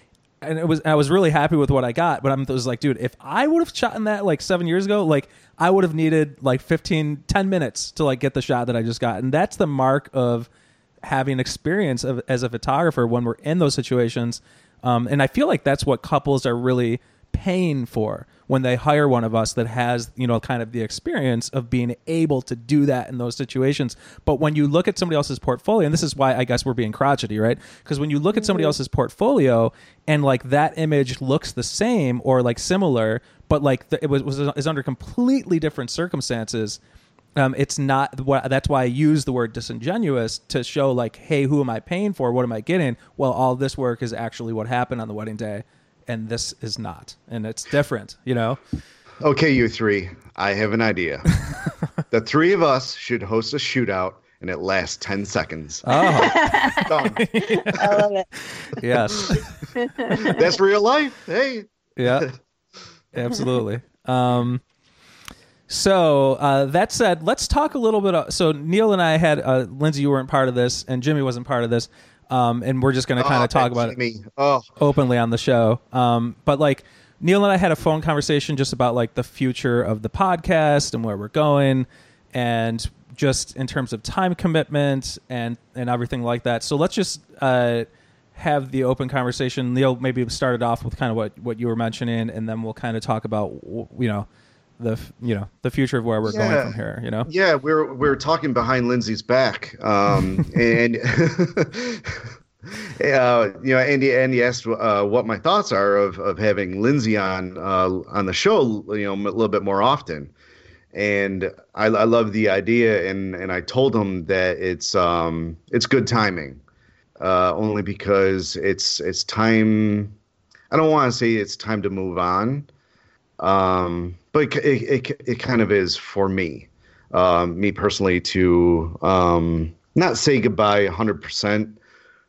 and it was I was really happy with what I got. But I'm I was like, dude, if I would have shot in that like seven years ago, like I would have needed like 15, 10 minutes to like get the shot that I just got, and that's the mark of having experience of, as a photographer when we're in those situations. Um, and I feel like that's what couples are really paying for when they hire one of us that has, you know, kind of the experience of being able to do that in those situations. But when you look at somebody else's portfolio, and this is why I guess we're being crotchety, right? Because when you look at somebody else's portfolio and like that image looks the same or like similar, but like the, it was, was is under completely different circumstances, um, it's not that's why I use the word disingenuous to show like, hey, who am I paying for? What am I getting? Well, all this work is actually what happened on the wedding day, and this is not, and it's different, you know. Okay, you three, I have an idea. the three of us should host a shootout and it lasts 10 seconds. Oh, Done. I love it. yes, That's real life. Hey. yeah. Absolutely. Um, so uh, that said, let's talk a little bit. Of, so Neil and I had uh, Lindsay, you weren't part of this, and Jimmy wasn't part of this, um, and we're just going to kind Oh, of talk that about it Jimmy. Oh, openly on the show. Um, but like Neil and I had a phone conversation just about like the future of the podcast and where we're going, and just in terms of time commitment and and everything like that. So let's just uh, have the open conversation. Neil maybe started off with kind of what what you were mentioning, and then we'll kind of talk about you know the you know the future of where we're going from here. You know. yeah, we're we're talking behind Lindsay's back, um, and uh, you know, Andy Andy asked uh, what my thoughts are of of having Lindsay on uh, on the show, you know, a little bit more often. And I, I love the idea, and and I told him that it's um it's good timing, uh, only because it's it's time. I don't want to say it's time to move on, um, but it, it, it, kind of is for me, um, me personally, to um, not say goodbye 100%.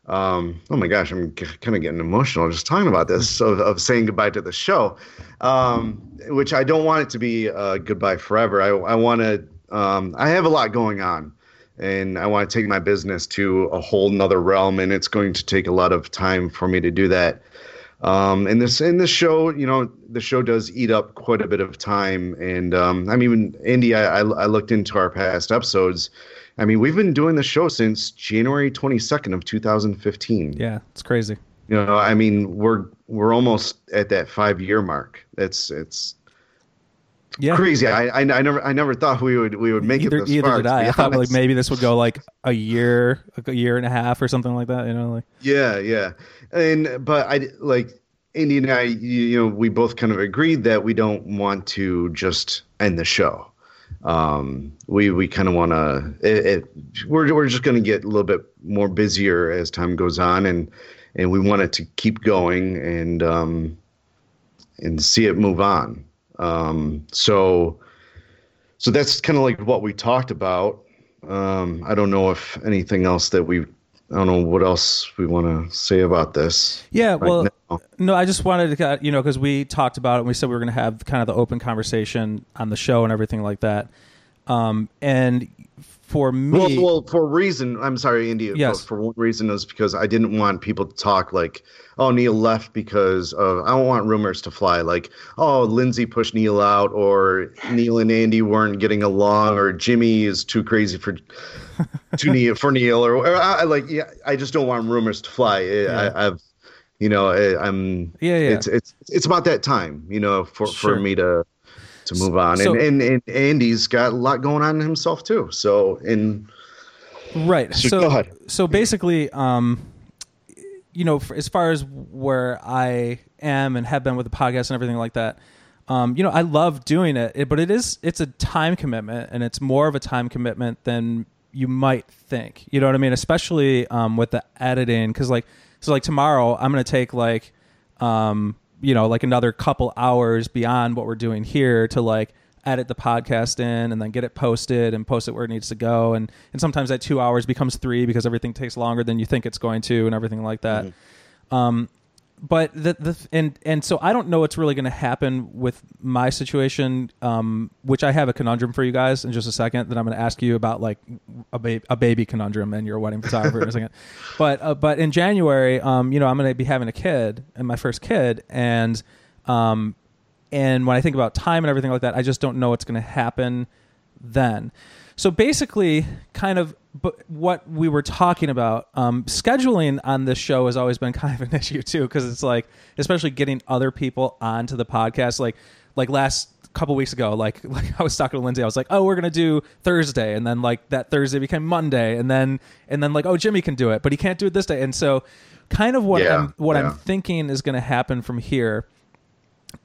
Um, oh my gosh, I'm g- kind of getting emotional just talking about this of, of saying goodbye to the show, um, which I don't want it to be uh, goodbye forever. I, I want to, um, I have a lot going on and I want to take my business to a whole nother realm, and it's going to take a lot of time for me to do that. Um, and this in this show, you know, the show does eat up quite a bit of time. And um, I mean, Andy, I, I, I looked into our past episodes. I mean, we've been doing the show since January 22nd of 2015. Yeah, it's crazy. You know, I mean, we're we're almost at that five year mark. It's it's Yeah. crazy. I, I I never I never thought we would we would make either it this either far. did I. I thought like maybe this would go like a year, a year and a half, or something like that. You know, like Yeah, yeah. And but I like Andy and I, you, know, we both kind of agreed that we don't want to just end the show. Um, we we kind of want to. It, it, we're we're just going to get a little bit more busier as time goes on, and and we want it to keep going and um, and see it move on. Um, so so that's kind of like what we talked about. Um, I don't know if anything else that we, I don't know what else we want to say about this. Yeah, right well, now. no, I just wanted to, you know, because we talked about it and we said we were going to have kind of the open conversation on the show and everything like that. Um, and for me, Well, well, for a reason, I'm sorry, India. Yes. For, for one reason is because I didn't want people to talk like, oh, Neil left because of, I don't want rumors to fly like, oh, Lindsay pushed Neil out, or Neil and Andy weren't getting along, or Jimmy is too crazy for, to Neil for Neil, or, or I, like, yeah, I just don't want rumors to fly. Yeah. I, I've, you know, I, I'm, Yeah, yeah. it's it's it's about that time, you know, for Sure. for me to to move on. So- and, and and Andy's got a lot going on himself too. So in right. So So, so basically, um, you know, as far as where I am and have been with the podcast and everything like that, um, you know, I love doing it, it, but it is it's a time commitment, and it's more of a time commitment than you might think. You know what I mean? Especially um, with the editing, because like, so like tomorrow, I'm gonna take like, um, you know, like another couple hours beyond what we're doing here to like edit the podcast in and then get it posted and post it where it needs to go. And and sometimes that two hours becomes three because everything takes longer than you think it's going to and everything like that. Um but the the and and so I don't know what's really going to happen with my situation, um, which I have a conundrum for you guys in just a second that I'm going to ask you about, like a, ba- a baby conundrum and your wedding photographer in a second. But uh, but in January, um, you know, I'm going to be having a kid and my first kid, and um, and when I think about time and everything like that, I just don't know what's going to happen then. So basically, kind of but what we were talking about, um, scheduling on this show has always been kind of an issue too, because it's like, especially getting other people onto the podcast. Like, like last couple weeks ago, like like I was talking to Lindsay, I was like, oh, we're gonna do Thursday, and then like that Thursday became Monday, and then and then like, oh, Jimmy can do it, but he can't do it this day, and so kind of what Yeah, I'm what yeah. I'm thinking is going to happen from here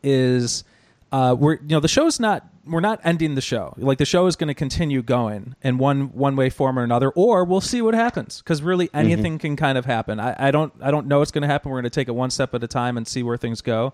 is uh, we're you know the show's not we're not ending the show. Like the show is going to continue going in one one way form or another or we'll see what happens because really anything can kind of happen. I, I don't i don't know what's going to happen. We're going to take it one step at a time and see where things go.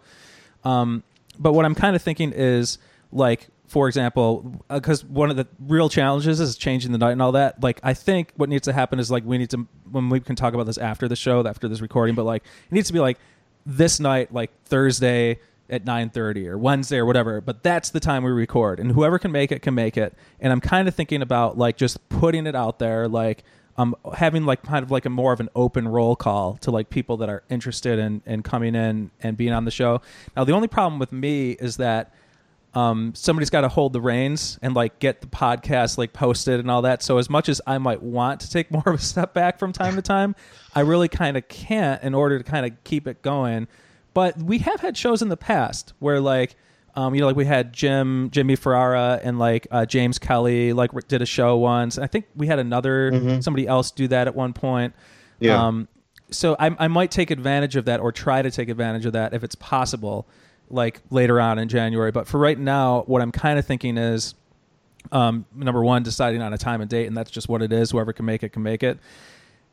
Um, but what i'm kind of thinking is like for example because one of the real challenges is changing the night and all that. Like i think what needs to happen is like we need to when we can talk about this after the show after this recording but like it needs to be like this night like thursday at 9:30 or Wednesday or whatever, but that's the time we record and whoever can make it can make it. And I'm kind of thinking about like just putting it out there like um having like kind of like a more of an open roll call to like people that are interested in in coming in and being on the show. Now the only problem with me is that um, somebody's got to hold the reins and like get the podcast like posted and all that. So as much as I might want to take more of a step back from time to time, I really kind of can't in order to kind of keep it going. But we have had shows in the past where like, um, you know, like we had Jim, Jimmy Ferrara, and like uh, James Kelly, like did a show once. I think we had another somebody else do that at one point. Yeah. Um, so I, I might take advantage of that or try to take advantage of that if it's possible, like later on in January. But for right now, what I'm kind of thinking is, um, number one, deciding on a time and date, and that's just what it is. Whoever can make it can make it.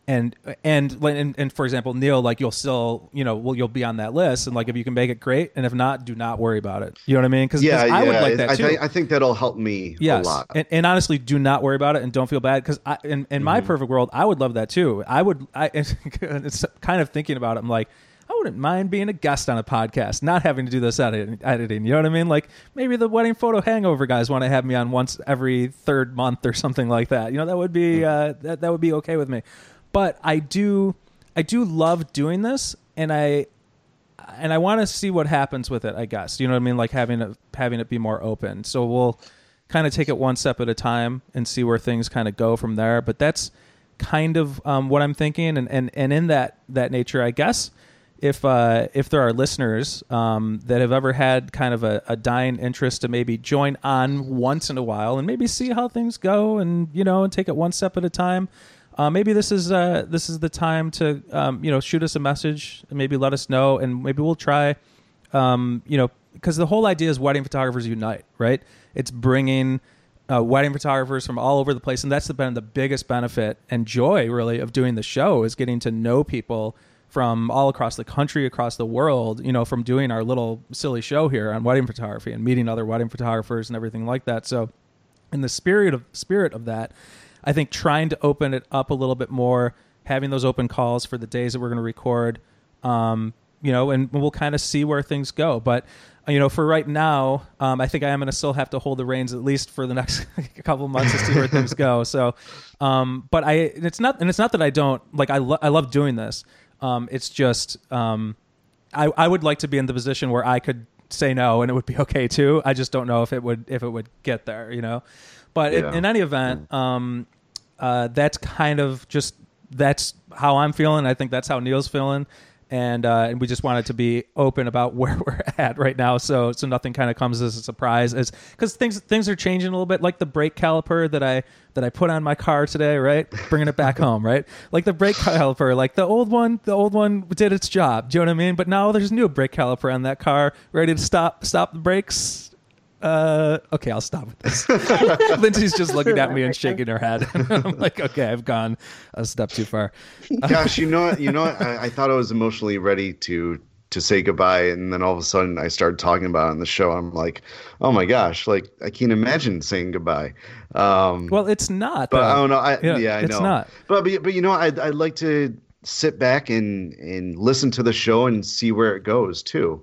And and and, and for example, Neil, like you'll still, you know, well, you'll be on that list, and like if you can make it, great, and if not, do not worry about it. You know what I mean? Because yeah, I would yeah, like that I, too. think, I think that'll help me Yes, a lot. And, and honestly, do not worry about it, and don't feel bad because in, in my Mm-hmm. perfect world, I would love that too. I would. I it's kind of thinking about it. I'm like, I wouldn't mind being a guest on a podcast, not having to do this editing. editing you know what I mean? Like maybe the wedding photo hangover guys want to have me on once every third month or something like that. You know, that would be uh, that that would be okay with me. But I do, I do love doing this, and I and I want to see what happens with it. I guess you know what I mean, like having it having it be more open. So we'll kind of take it one step at a time and see where things kind of go from there. But that's kind of um, what I'm thinking, and, and and in that that nature, I guess if uh, if there are listeners um, that have ever had kind of a, a dying interest to maybe join on once in a while and maybe see how things go, and you know, and take it one step at a time. Uh, maybe this is uh, this is the time to um, you know shoot us a message, and maybe let us know, and maybe we'll try. Um, you know, because the whole idea is wedding photographers unite, right? It's bringing uh, wedding photographers from all over the place, and that's been the biggest benefit and joy, really, of doing the show is getting to know people from all across the country, across the world. You know, from doing our little silly show here on wedding photography and meeting other wedding photographers and everything like that. So, in the spirit of spirit of that, I think trying to open it up a little bit more, having those open calls for the days that we're going to record, um, you know, and we'll kind of see where things go. But uh, you know, for right now, um, I think I am going to still have to hold the reins at least for the next couple months to see where things go. So, um, but I, it's not, and it's not that I don't like. I lo- I love doing this. Um, it's just um, I I would like to be in the position where I could say no and it would be okay too. I just don't know if it would if it would get there. You know, but in, Yeah. in any event, um, uh, that's kind of just that's how I'm feeling. I think that's how Neil's feeling, and uh, and we just wanted to be open about where we're at right now, so so nothing kind of comes as a surprise, as because things things are changing a little bit. Like the brake caliper that I that I put on my car today, right, bringing it back home, right. Like the brake caliper, like the old one, the old one did its job. Do you know what I mean? But now there's a new brake caliper on that car, ready to stop stop the brakes uh, okay, I'll stop with this. Lindsay's just looking at me and shaking her head. I'm like, okay, I've gone a step too far. Gosh, you know what? You know what? I, I thought I was emotionally ready to to say goodbye, and then all of a sudden I started talking about it on the show. I'm like, oh my gosh, like I can't imagine saying goodbye. Um, Well, it's not. but though. I don't know. I, Yeah, yeah, I it's know. not. But but but you know, I'd I'd like to sit back and and listen to the show and see where it goes too.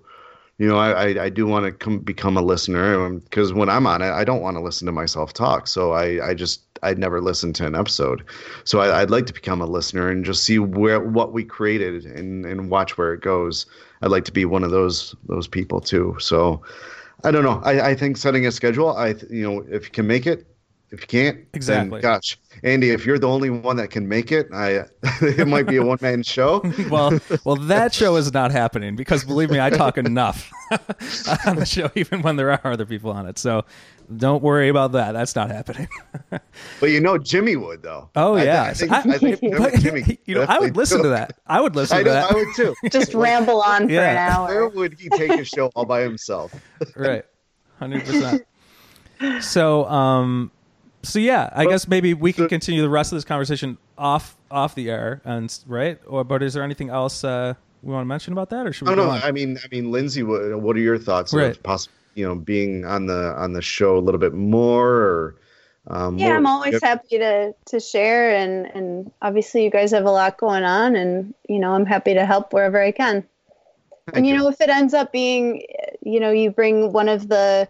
You know, I I, do want to come become a listener um, because when I'm on it, I don't want to listen to myself talk. So I I just I'd never listened to an episode. So I, I'd like to become a listener and just see where what we created and and watch where it goes. I'd like to be one of those those people too. So. I don't know. I, I think setting a schedule. I you know if you can make it, if you can't, then Exactly. gosh, Andy, if you're the only one that can make it, I it might be a one man show. well, well, that show is not happening because believe me, I talk enough on the show, even when there are other people on it. So don't worry about that. That's not happening. But you know, Jimmy would though. Oh I, yeah, I think, I- I think but, Jimmy. you know, I would definitely listen to that. I would listen I to that. I would too. Just ramble on for Yeah. an Where hour. would he take a show all by himself? right 100% so um so yeah i guess maybe we can continue the rest of this conversation off off the air and right or but is there anything else uh we want to mention about that or should we I don't on? I mean, I mean, Lindsay, what, what are your thoughts Right. of possibly, you know, being on the on the show a little bit more? Or, um, Yeah, what- I'm always happy to to share, and and obviously you guys have a lot going on, and you know I'm happy to help wherever I can. and you know, if it ends up being, you know, you bring one of the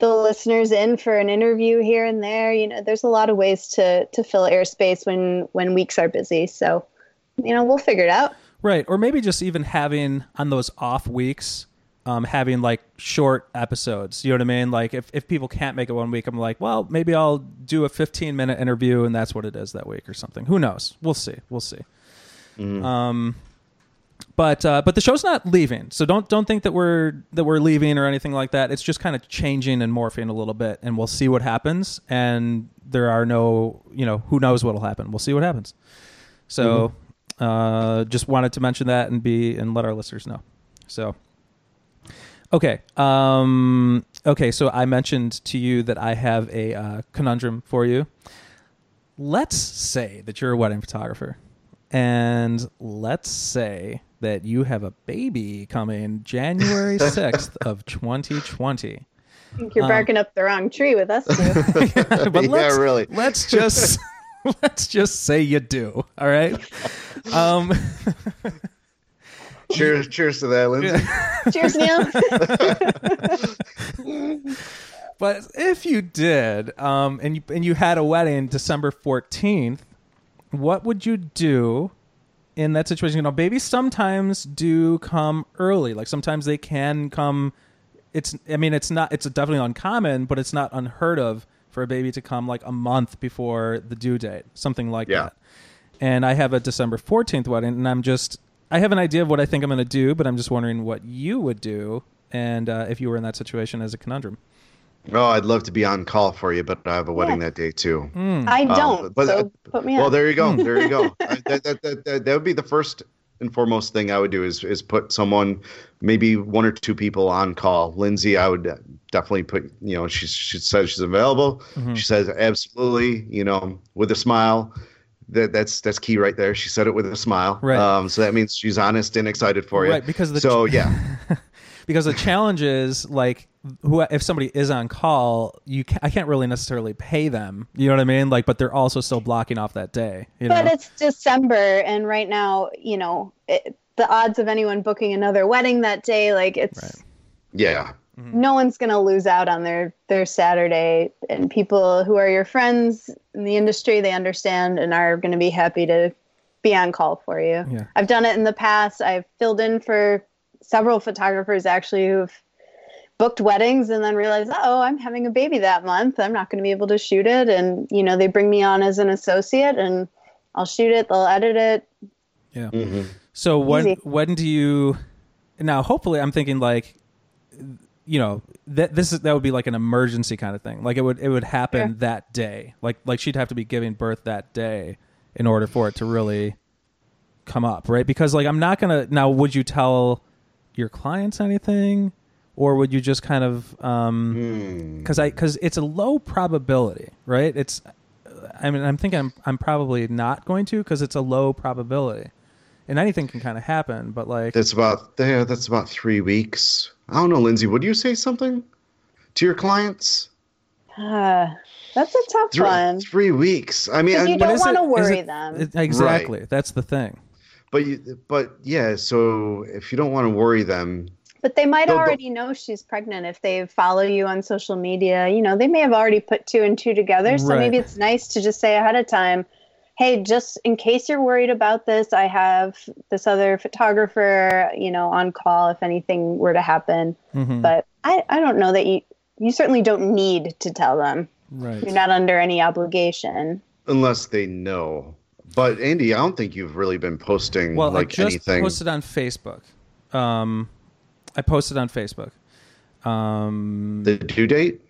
the listeners in for an interview here and there, you know, there's a lot of ways to to fill airspace when when weeks are busy. So, you know, we'll figure it out. Right. Or maybe just even having on those off weeks, um, having like short episodes. You know what I mean? Like if, if people can't make it one week, I'm like, well, maybe I'll do a 15 minute interview and that's what it is that week or something. Who knows? We'll see. We'll see. Um, but uh, but the show's not leaving, so don't don't think that we're that we're leaving or anything like that. It's just kind of changing and morphing a little bit, and we'll see what happens. And there are no, you know, who knows what'll happen. We'll see what happens. So, uh, just wanted to mention that and be and let our listeners know. So, okay, um, okay. So I mentioned to you that I have a uh, conundrum for you. Let's say that you're a wedding photographer, and let's say that you have a baby coming January sixth of 2020. I think you're barking up the wrong tree with us two. but Yeah, let's, really. Let's just let's just say you do. All right. Um, cheers, cheers to that, Lindsay. Cheers, Neil. but if you did, um, and you and you had a wedding December fourteenth, what would you do in that situation? You know, babies sometimes do come early. Like sometimes they can come. It's. I mean, it's not. It's definitely uncommon, but it's not unheard of for a baby to come like a month before the due date, something like Yeah. that. And I have a December fourteenth wedding, and I'm just. I have an idea of what I think I'm going to do, but I'm just wondering what you would do, and uh, if you were in that situation as a conundrum. Oh, I'd love to be on call for you, but I have a wedding Yeah. that day too. I Um, don't. but- so put me Well, on. there you go. There you go. I, that, that, that, that, that would be the first and foremost thing I would do is is put someone, maybe one or two people on call. Lindsay, I would definitely put. You know, she she says she's available. She says absolutely. You know, with a smile. That that's that's key right there. She said it with a smile. Right. Um, so that means she's honest and excited for you. Right, because the- so yeah. because the challenge is like who if somebody is on call you ca- I can't really necessarily pay them you know what I mean like but they're also still blocking off that day you know But it's December, and right now, you know, it, the odds of anyone booking another wedding that day, like it's Right. Yeah. Mm-hmm. no one's going to lose out on their their Saturday. And people who are your friends in the industry, they understand and are going to be happy to be on call for you. Yeah. I've done it in the past. I've filled in for several photographers actually who've booked weddings and then realized, oh, I'm having a baby that month. I'm not going to be able to shoot it. And, you know, they bring me on as an associate and I'll shoot it, they'll edit it. yeah Mhm. so when Easy. when do you now hopefully I'm thinking like you know that this is that would be like an emergency kind of thing like it would it would happen Sure. that day like like she'd have to be giving birth that day in order for it to really come up right because like I'm not gonna now would you tell your clients anything or would you just kind of um Hmm. because I because it's a low probability, right? It's, I mean, I'm thinking I'm I'm probably not going to because it's a low probability, and anything can kind of happen. But like, That's about there. That's about three weeks. I don't know, Lindsay. Would you say something to your clients? Uh, that's a tough Three, one. three weeks. I mean, you I- don't want to worry it- them. it- exactly. That's the thing. but you, but yeah. So if you don't want to worry them, But they might They'll- they'll- already know she's pregnant if they follow you on social media. You know, they may have already put two and two together. So Right. maybe it's nice to just say ahead of time, hey, just in case you're worried about this, I have this other photographer, you know, on call if anything were to happen. Mhm. But I, I don't know that you, you certainly don't need to tell them. Right. You're not under any obligation. unless they know. But Andy, I don't think you've really been posting Well, like I just anything. posted on Facebook. Um, I posted on Facebook. Um, the due date.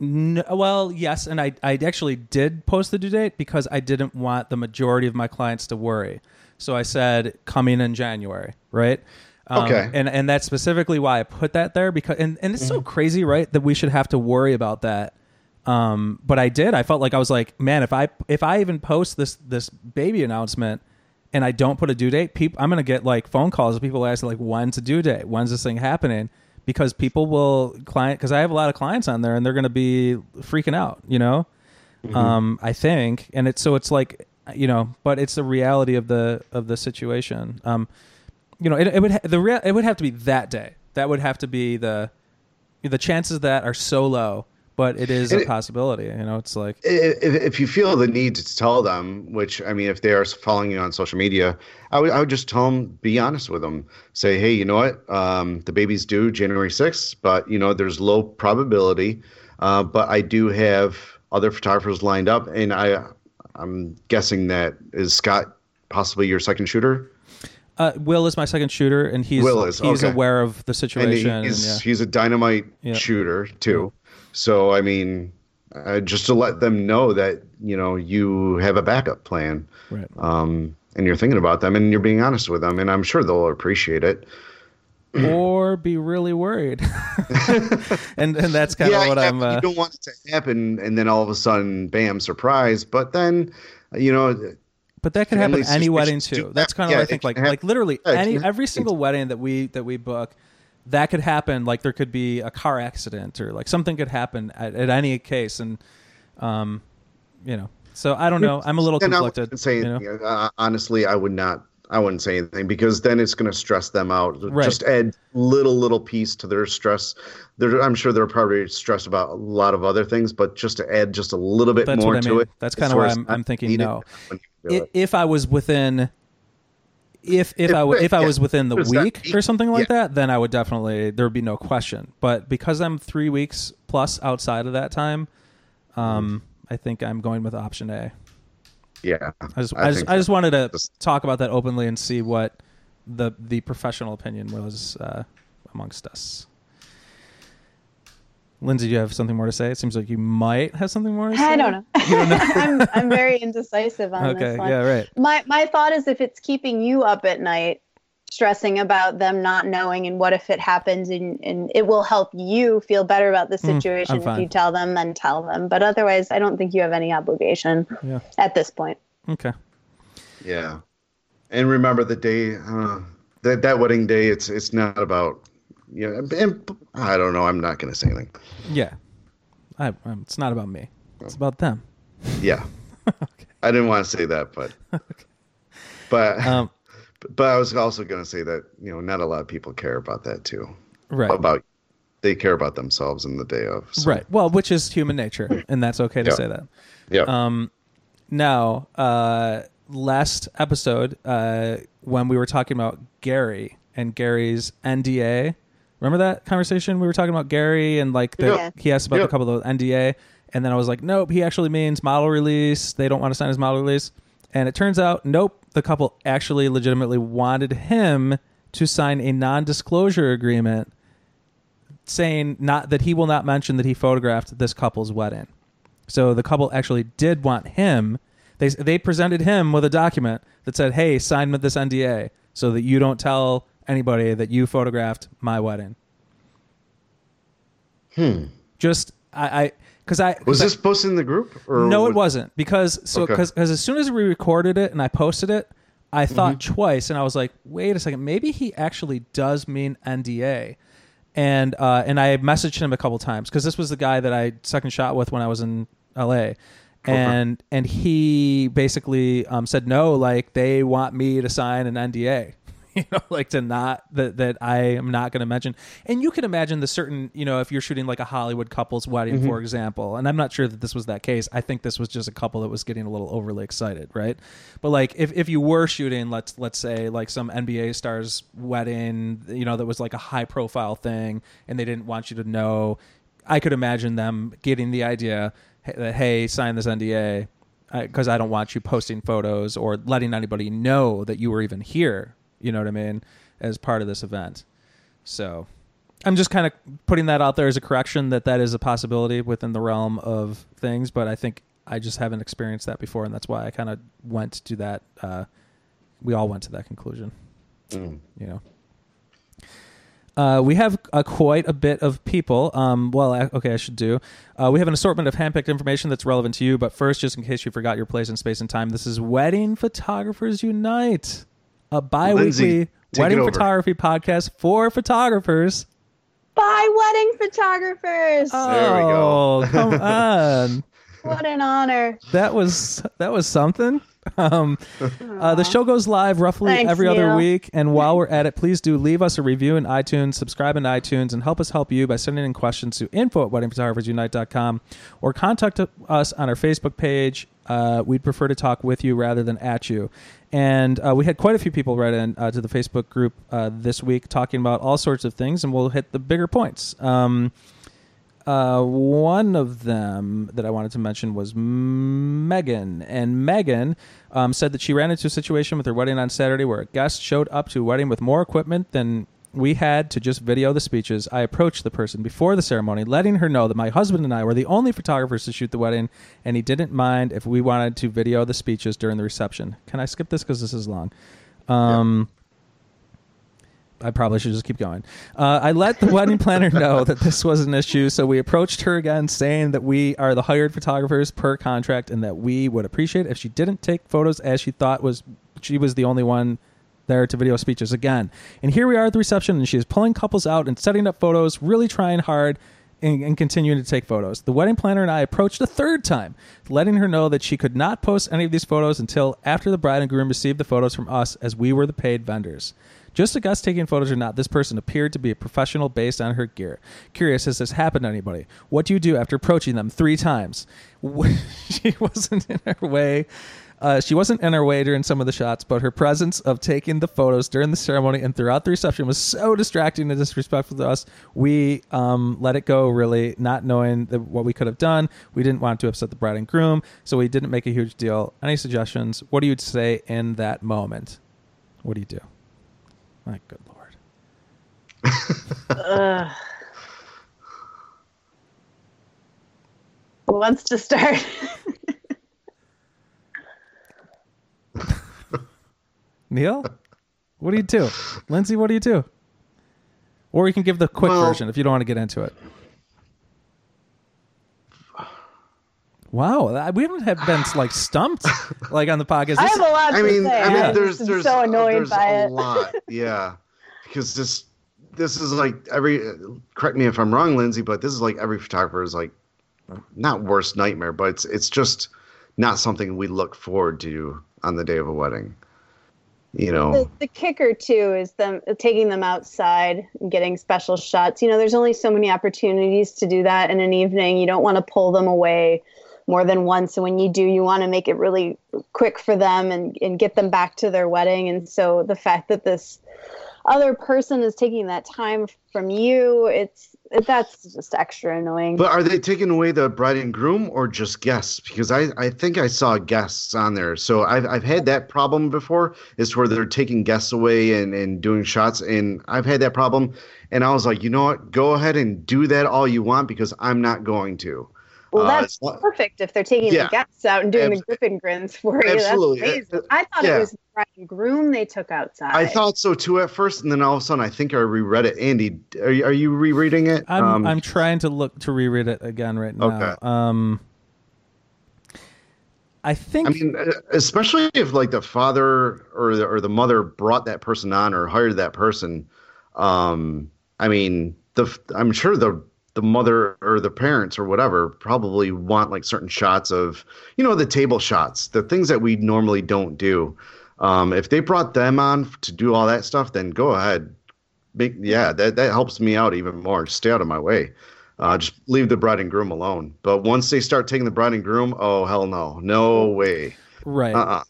No, well, yes, and I I actually did post the due date because I didn't want the majority of my clients to worry. So I said coming in January, right? Um, Okay. And and that's specifically why I put that there because and, and it's so crazy, right, that we should have to worry about that. Um, but I did. I felt like I was like, man, if I if I even post this this baby announcement and I don't put a due date, people I'm gonna get like phone calls of people asking like, when's the due date? When's this thing happening? Because people will client because I have a lot of clients on there and they're gonna be freaking out, you know. Um, I think, and it's so it's like you know, but it's the reality of the of the situation. Um, you know, it, it would ha- the real it would have to be that day. That would have to be the the chances of that are so low, but it is And a it- possibility. You know, it's like if, if you feel the need to tell them, which I mean, if they are following you on social media, I would I would just tell them, be honest with them, say, hey, you know what, um, the baby's due January sixth, but you know, there's low probability, uh, but I do have other photographers lined up, and I I'm guessing that is Scott possibly your second shooter, uh, Will is my second shooter, and he's Will is, he's okay. aware of the situation. And, he's yeah. he's a dynamite Yeah. shooter too. So I mean, uh, just to let them know that you know you have a backup plan. Right. um, and you're thinking about them and you're being honest with them and i'm sure they'll appreciate it or be really worried, and and that's kind of yeah, what yeah, I'm. Uh, you don't want it to happen and then all of a sudden bam surprise but then you know But that can happen any wedding too. That's kind of Yeah, what I think. Like, like literally any every single wedding that we that we book, that could happen. Like there could be a car accident or like something could happen at, at any case, and um, you know. So I don't know. I'm a little and conflicted. say you know? uh, honestly i would not i wouldn't say anything because then it's going to stress them out Right. just add little little piece to their stress they're, i'm sure they're probably stressed about a lot of other things but just to add just a little bit That's more I to it That's kinda far why I'm- I'm thinking no. when you do I- it. if I was within if if I w- if I yeah, was within the there's week or something like Yeah. that, then I would definitely there would be no question. But because I'm three weeks plus outside of that time, um, I think I'm going with option A. yeah I just I, just, think I just wanted to Just- talk about that openly and see what the the professional opinion was uh, amongst us. Lindsay, do you have something more to say? It seems like you might have something more to say. I don't know. I'm I'm very indecisive on Okay, this one. yeah, right. My my thought is if it's keeping you up at night, stressing about them not knowing, and what if it happens, and and it will help you feel better about the Mm, situation if you tell them, then tell them. But otherwise, I don't think you have any obligation Yeah. at this point. Okay. Yeah, and remember the day uh, that that wedding day. It's it's not about know. And, I don't know. I'm not going to say anything. Yeah. I, it's not about me. It's about them. Yeah, I didn't want to say that, but but Um, but I was also going to say that you know not a lot of people care about that too. right. About they care about themselves in the day of. so, Right. Well, which is human nature, and that's okay to Yeah. say that. Yeah. Um, now, uh, last episode, uh, when we were talking about Gary and Gary's NDA, remember that conversation we were talking about Gary and like the, Yeah. he asked about Yeah. the couple of NDA, and then I was like, nope, he actually means model release. They don't want to sign his model release, and it turns out, nope, the couple actually legitimately wanted him to sign a non-disclosure agreement saying not that he will not mention that he photographed this couple's wedding. So the couple actually did want him. They they presented him with a document that said, "Hey, sign with this NDA so that you don't tell anybody that you photographed my wedding." Hmm. Just I I because I 'cause was I- this posted in the group? Or no, it was- wasn't because so Okay. because as soon as we recorded it and I posted it, I thought Mm-hmm. twice and I was like, wait a second, maybe he actually does mean NDA, and uh, and I messaged him a couple times because this was the guy that I second shot with when I was in L.A. And and he basically um, said no, like they want me to sign an NDA, you know, like to not that that I am not going to mention. And you can imagine the certain, you know, if you're shooting like a Hollywood couple's wedding, mm-hmm. for example, and I'm not sure that this was that case. I think this was just a couple that was getting a little overly excited, right? But like if, if you were shooting, let's let's say like some NBA star's wedding, you know, that was like a high profile thing, and they didn't want you to know. I could imagine them getting the idea that hey, sign this NDA because I don't want you posting photos or letting anybody know that you were even here. You know what I mean? As part of this event. So I'm just kind of putting that out there as a correction that that is a possibility within the realm of things, but I think I just haven't experienced that before, and that's why I kind of went to that. Uh, we all went to that conclusion. Mm. You know. Uh, we have uh, quite a bit of people. Um, well, I- okay, I should do. Uh, we have an assortment of handpicked information that's relevant to you. But first, just in case you forgot your place in space and time, this is Wedding Photographers Unite, a bi-weekly wedding photography podcast for photographers. By wedding photographers. There we go. Oh, come on. what an honor. that was that was something. Um, uh, the show goes live roughly Thanks, every other Neil. week, and while we're at it, please do leave us a review in iTunes, subscribe in iTunes, and help us help you by sending in questions to info at weddingphotographersunite.com or contact us on our Facebook page. Uh, we'd prefer to talk with you rather than at you. And uh, we had quite a few people write in uh, to the Facebook group uh, this week talking about all sorts of things, and we'll hit the bigger points. Um, uh, one of them that I wanted to mention was Megan, and Megan um, said that she ran into a situation with her wedding on Saturday where a guest showed up to a wedding with more equipment than we had to just video the speeches. I approached the person before the ceremony, letting her know that my husband and I were the only photographers to shoot the wedding, and he didn't mind if we wanted to video the speeches during the reception. Can I skip this because this is long? Um, I probably should just keep going. Uh, I let the wedding planner know that this was an issue, so we approached her again, saying that we are the hired photographers per contract, and that we would appreciate if she didn't take photos as she thought was she was the only one there to video speeches again. And here we are at the reception, and she is pulling couples out and setting up photos, really trying hard. And, and continuing to take photos. The wedding planner and I approached a third time, letting her know that she could not post any of these photos until after the bride and groom received the photos from us, as we were the paid vendors. Just a guest taking photos or not, this person appeared to be a professional based on her gear. Curious, has this happened to anybody? What do you do after approaching them three times? she wasn't in her way. Uh, she wasn't in her way during some of the shots, but her presence of taking the photos during the ceremony and throughout the reception was so distracting and disrespectful to us. We um, let it go, really, not knowing what we could have done. We didn't want to upset the bride and groom, so we didn't make a huge deal. Any suggestions? What do you say in that moment? What do you do? My good lord. Who wants to start? Neil, what do you do? Lindsay, what do you do? Or you can give the quick Well- version if you don't want to get into it. Wow, we haven't have been like stumped like on the podcast. I have a lot I to mean, say. I mean, I'm there's there's so annoyed there's by a it. lot, yeah, because this this is like every. Correct me if I'm wrong, Lindsay, but this is like every photographer's like not worst nightmare, but it's it's just not something we look forward to on the day of a wedding. You know, the, the kicker too is them taking them outside and getting special shots. You know, there's only so many opportunities to do that in an evening. You don't want to pull them away more than once. And when you do, you want to make it really quick for them and, and get them back to their wedding. And so the fact that this other person is taking that time from you, it's it, that's just extra annoying. But are they taking away the bride and groom or just guests? Because I, I think I saw guests on there. So I've, I've had that problem before is where they're taking guests away and, and doing shots. And I've had that problem. And I was like, you know what? Go ahead and do that all you want because I'm not going to. Well, Uh, that's it's- perfect if they're taking Yeah. the guests out and doing Abs- the grip and grins for you. Absolutely. That's amazing. Uh, I thought yeah. it was the bride and groom they took outside. I thought so too at first. And then all of a sudden, I think I reread it. Andy, are you, are you rereading it? I'm Um, I'm trying to look to reread it again right now. Okay. Um, I think I mean, uh, especially if like the father or the, or the mother brought that person on or hired that person. Um, I mean, the I'm sure the the mother or the parents or whatever probably want like certain shots of you know the table shots, the things that we normally don't do. Um, if they brought them on to do all that stuff, then go ahead. Make, yeah, that that helps me out even more. Stay out of my way. Uh, just leave the bride and groom alone. But once they start taking the bride and groom, oh hell no, no way. right. Uh-uh.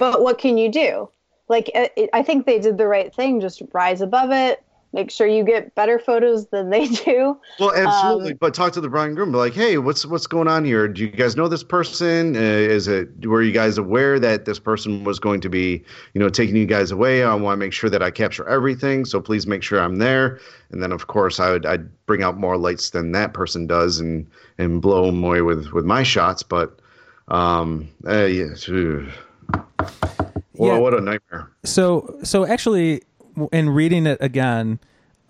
But what can you do? Like, it, it- I think they did the right thing. Just rise above it. Make sure you get better photos than they do. Well, absolutely. Um, but talk to the bride and groom. Be like, hey, what's what's going on here? Do you guys know this person? Uh, is it were you guys aware that this person was going to be, you know, taking you guys away? I want to make sure that I capture everything. So please make sure I'm there. And then, of course, I would I'd bring out more lights than that person does and and blow them away with with my shots. But um, uh, yeah. Well, Yeah. what a nightmare. So so actually, w- in reading it again,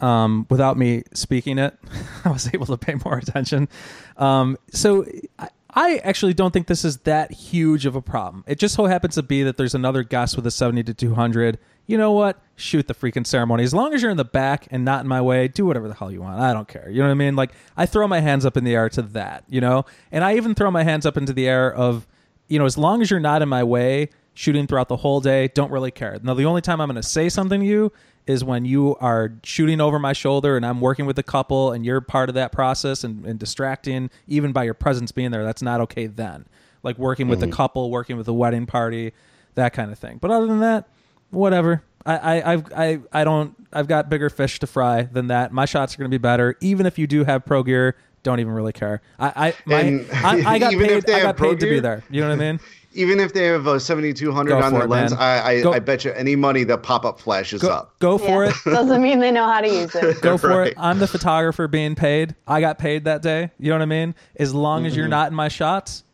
um, without me speaking it, I was able to pay more attention. Um, so I, I actually don't think this is that huge of a problem. It just so happens to be that there's another guest with a 70 to 200 you know what? Shoot the freaking ceremony. As long as you're in the back and not in my way, do whatever the hell you want. I don't care. You know what I mean? Like I throw my hands up in the air to that, you know? And I even throw my hands up into the air of, you know, as long as you're not in my way, shooting throughout the whole day, don't really care. Now the only time I'm going to say something to you is when you are shooting over my shoulder and I'm working with a couple and you're part of that process and, and distracting even by your presence being there. That's not okay then. Like working with a couple, working with a wedding party, that kind of thing. But other than that, whatever. I, I, I've, I, I don't. I've got bigger fish to fry than that. My shots are going to be better, even if you do have pro gear. Don't even really care. I, I, my, And I, I got paid. I got paid to be there. You know what I mean? Even if they have a 7200 Go on their it, lens, man. I I, Go- I bet you any money the pop up flashes Go, up. go for Yeah. it. Doesn't mean they know how to use it. Go for Right. it. I'm the photographer being paid. I got paid that day. You know what I mean? As long as Mm-hmm. you're not in my shots,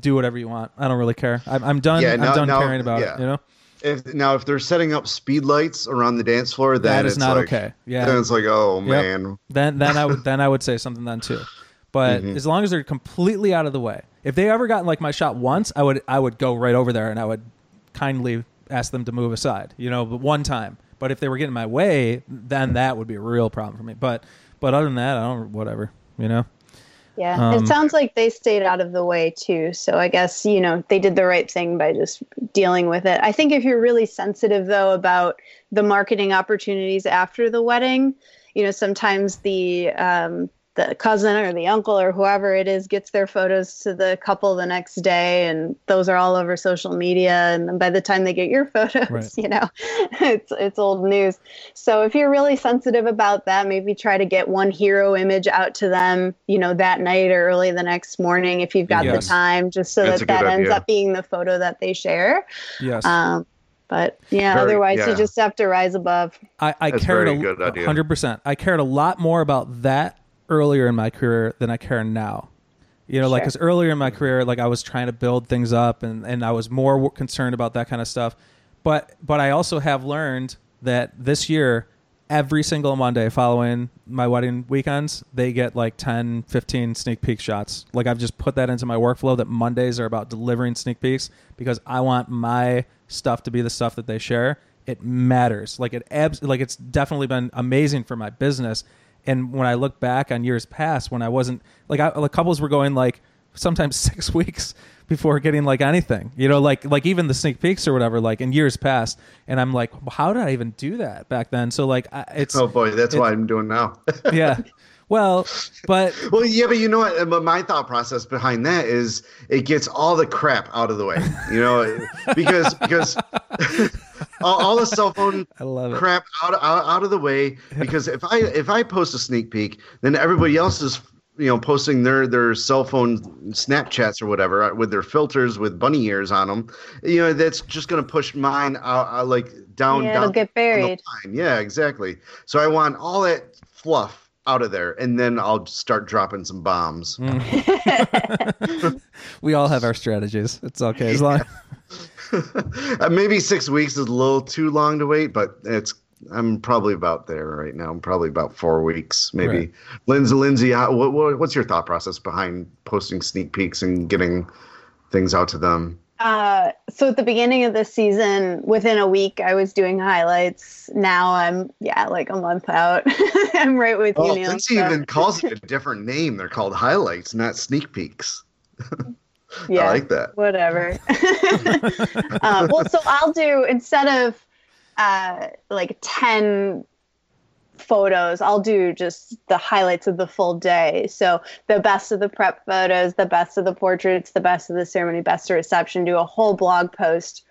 do whatever you want. I don't really care. I'm, I'm done. Yeah, I'm now- done now- caring about yeah. it. You know? If now if they're setting up speed lights around the dance floor, then That is it's not like, okay. Yeah. then it's like, oh Yep. man, Then then I would then I would say something then too. But Mm-hmm. as long as they're completely out of the way. If they ever got like my shot once, I would I would go right over there and I would kindly ask them to move aside. You know, but one time. But if they were getting my way, then that would be a real problem for me. But but other than that, I don't whatever. You know? Yeah, Um, it sounds like they stayed out of the way too. So I guess, you know, they did the right thing by just dealing with it. I think if you're really sensitive, though, about the marketing opportunities after the wedding, you know, sometimes the, um, the cousin or the uncle or whoever it is gets their photos to the couple the next day and those are all over social media and then by the time they get your photos Right. you know it's it's old news so if you're really sensitive about that, maybe try to get one hero image out to them, you know, that night or early the next morning if you've got Yes. the time, just so That's a that good that ends up being the photo that they share. Yes. Um, but yeah, Very- otherwise yeah. you just have to rise above. I, I That's cared very a hundred percent. I cared a lot more about that earlier in my career than I care now. You know, like Sure. because earlier in my career, like I was trying to build things up, and and I was more concerned about that kind of stuff. But but I also have learned that this year, every single Monday following my wedding weekends, they get like 10, 15 sneak peek shots. Like I've just put that into my workflow that Mondays are about delivering sneak peeks because I want my stuff to be the stuff that they share. It matters. Like it abs- like it's definitely been amazing for my business. And when I look back on years past when I wasn't like I, like couples were going like sometimes 6 weeks before getting like anything. You know, like like even the sneak peeks or whatever like in years past and I'm like well, how did I even do that back then? So like I, it's oh boy, that's it- what I'm doing now. yeah. Well, but Well, yeah, but you know what? But my thought process behind that is it gets all the crap out of the way. You know, because because all, all the cell phone I love crap out, out out of the way. Because if I if I post a sneak peek, then everybody else is you know posting their their cell phone Snapchats or whatever uh, with their filters with bunny ears on them. You know, that's just going to push mine out, out like down. Yeah, down it'll get buried. Yeah, exactly. So I want all that fluff out of there, and then I'll start dropping some bombs. we all have our strategies. It's okay as long maybe six weeks is a little too long to wait, but it's. I'm probably about there right now. I'm probably about four weeks, maybe. Right. Lindsay, Lindsay, what, what, what's your thought process behind posting sneak peeks and getting things out to them? Uh, so at the beginning of the season, within a week, I was doing highlights. Now I'm, yeah, like a month out. I'm right with Oh, you, Neil. Lindsay so, even calls it a different name. They're called highlights, not sneak peeks. Yeah. I like that. whatever. um, well, so I'll do instead of uh, like 10 photos, I'll do just the highlights of the full day. So the best of the prep photos, the best of the portraits, the best of the ceremony, best of reception, do a whole blog post,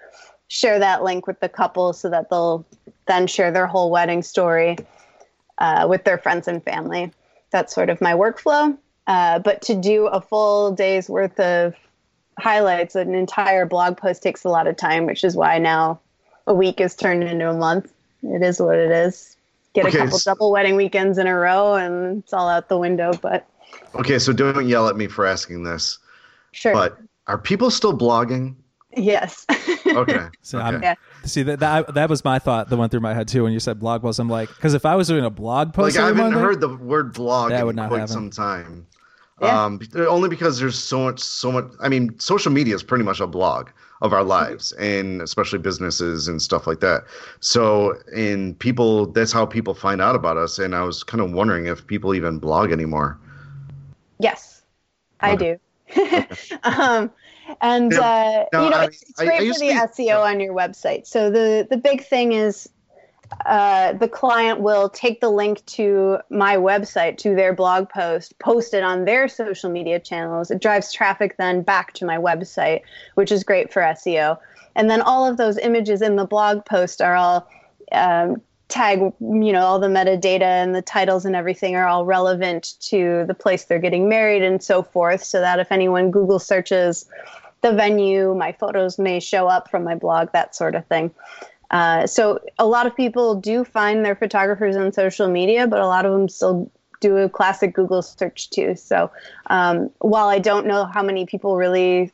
share that link with the couple so that they'll then share their whole wedding story uh, with their friends and family. That's sort of my workflow. Uh, but to do a full day's worth of highlights, an entire blog post takes a lot of time, which is why now a week is turned into a month. It is what it is. Get Okay, a couple s- double wedding weekends in a row, and it's all out the window. But Okay, so don't yell at me for asking this, sure, but are people still blogging? yes, Okay. So okay. I'm, Yeah. see that, that that was my thought that went through my head too when you said blog post. I'm like, because if I was doing a blog like post, I every haven't Monday- heard the word blog That in would not quite happen. some time. Yeah. Um, only because there's so much, so much. I mean, social media is pretty much a blog of our lives, and especially businesses and stuff like that. So, and people, that's how people find out about us. And I was kind of wondering if people even blog anymore. Yes, I Okay. do. um, and Now- uh, now, you know, I- it's, it's I- great I for the to SEO on your website. So the the big thing is uh, the client will take the link to my website to their blog post, post it on their social media channels. It drives traffic then back to my website, which is great for SEO. And then all of those images in the blog post are all um, tag, you know, all the metadata and the titles and everything are all relevant to the place they're getting married and so forth. So that if anyone Google searches the venue, my photos may show up from my blog, that sort of thing. Uh, so a lot of people do find their photographers on social media, but a lot of them still do a classic Google search too. So um, while I don't know how many people really,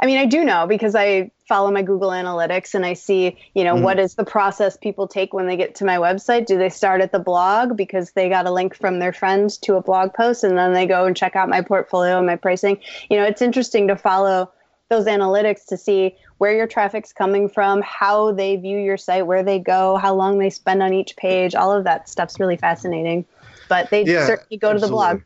I mean, I do know because I follow my Google Analytics and I see, you know, what is the process people take when they get to my website? Do they start at the blog because they got a link from their friends to a blog post and then they go and check out my portfolio and my pricing? You know, it's interesting to follow those analytics to see where your traffic's coming from, how they view your site, where they go, how long they spend on each page. All of that stuff's really fascinating. But they Yeah, certainly go to the blog.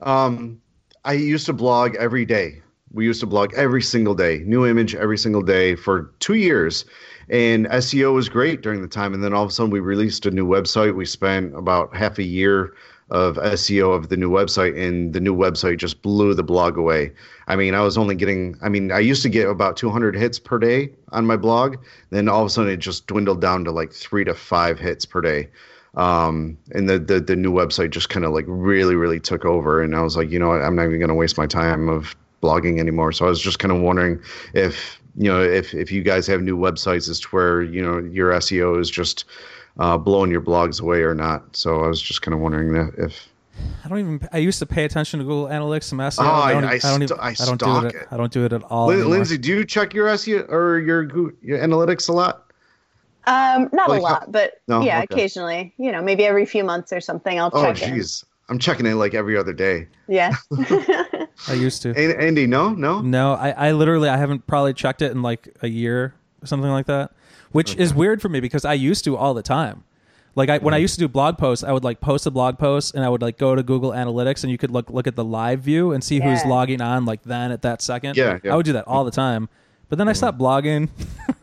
Um, I used to blog every day. We used to blog every single day, new image every single day for two years. And SEO was great during the time. And then all of a sudden, we released a new website. We spent about half a year of SEO of the new website, and the new website just blew the blog away. I mean, I was only getting, I mean, I used to get about 200 hits per day on my blog. Then all of a sudden, it just dwindled down to like three to five hits per day um, and the, the the new website just kind of like really really took over and i was like you know what i'm not even going to waste my time of blogging anymore so i was just kind of wondering if you know if if you guys have new websites as to where you know your seo is just uh, blowing your blogs away or not so i was just kind of wondering that if I don't even. I used to pay attention to Google Analytics and SEO. Oh, I- don't, I don't st- even. I I don't do it. it. I don't do it at all. Lin- lindsay do you check your seo or your, your analytics a lot Um, not Like a lot, but No? yeah, Okay. occasionally. You know, maybe every few months or something, I'll oh check in. jeez i'm checking it like every other day Yeah. I used to. Andy no no No, I, I literally I haven't probably checked it in like a year or something like that, which is weird for me because I used to all the time. Like I, when I used to do blog posts, I would like post a blog post and I would like go to Google Analytics and you could look look at the live view and see who's logging on like then at that second. Yeah, yeah. I would do that all the time, but then I stopped blogging,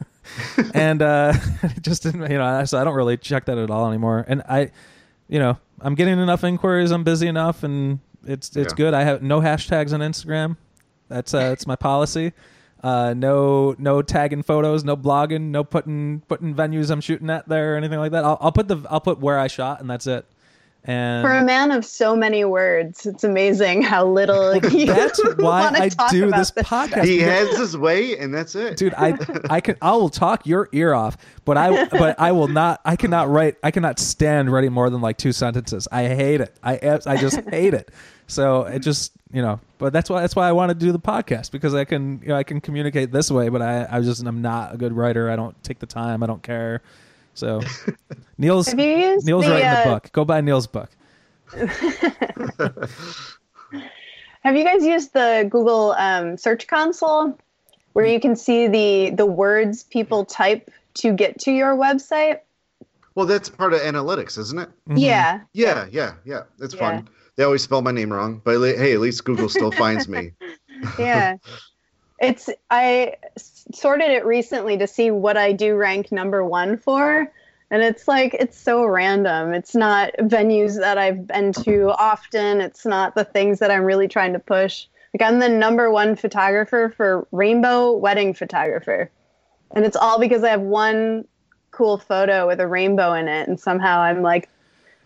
and uh, it just didn't you know so I don't really check that at all anymore. And I, you know, I'm getting enough inquiries. I'm busy enough, and it's it's Yeah. good. I have no hashtags on Instagram. That's uh, that's my policy. Uh, no, no tagging photos, no blogging, no putting putting venues I'm shooting at there or anything like that. I'll, I'll put the I'll put where I shot and that's it. And For a man of so many words, it's amazing how little you that's why wanna I talk do about this this podcast. he has his way and that's it. Dude i i can i will talk your ear off but i but i will not i cannot write i cannot stand writing more than like two sentences. I hate it. I i just hate it. So it just you know but that's why that's why i want to do the podcast because i can you know i can communicate this way but i i just i'm not a good writer. I don't take the time. I don't care so neil's Have you neil's the, writing the uh, book go buy neil's book Have you guys used the Google um, Search Console, where you can see the the words people type to get to your website? well that's part of analytics isn't it Yeah, Yeah, yeah, yeah. It's Yeah. fun. They always spell my name wrong, but hey, at least Google still finds me. yeah. It's I s- sorted it recently to see what I do rank number one for, and it's like it's so random. It's not venues that I've been to often. It's not the things that I'm really trying to push. Like I'm the number one photographer for rainbow wedding photographer, and it's all because I have one cool photo with a rainbow in it, and somehow I'm like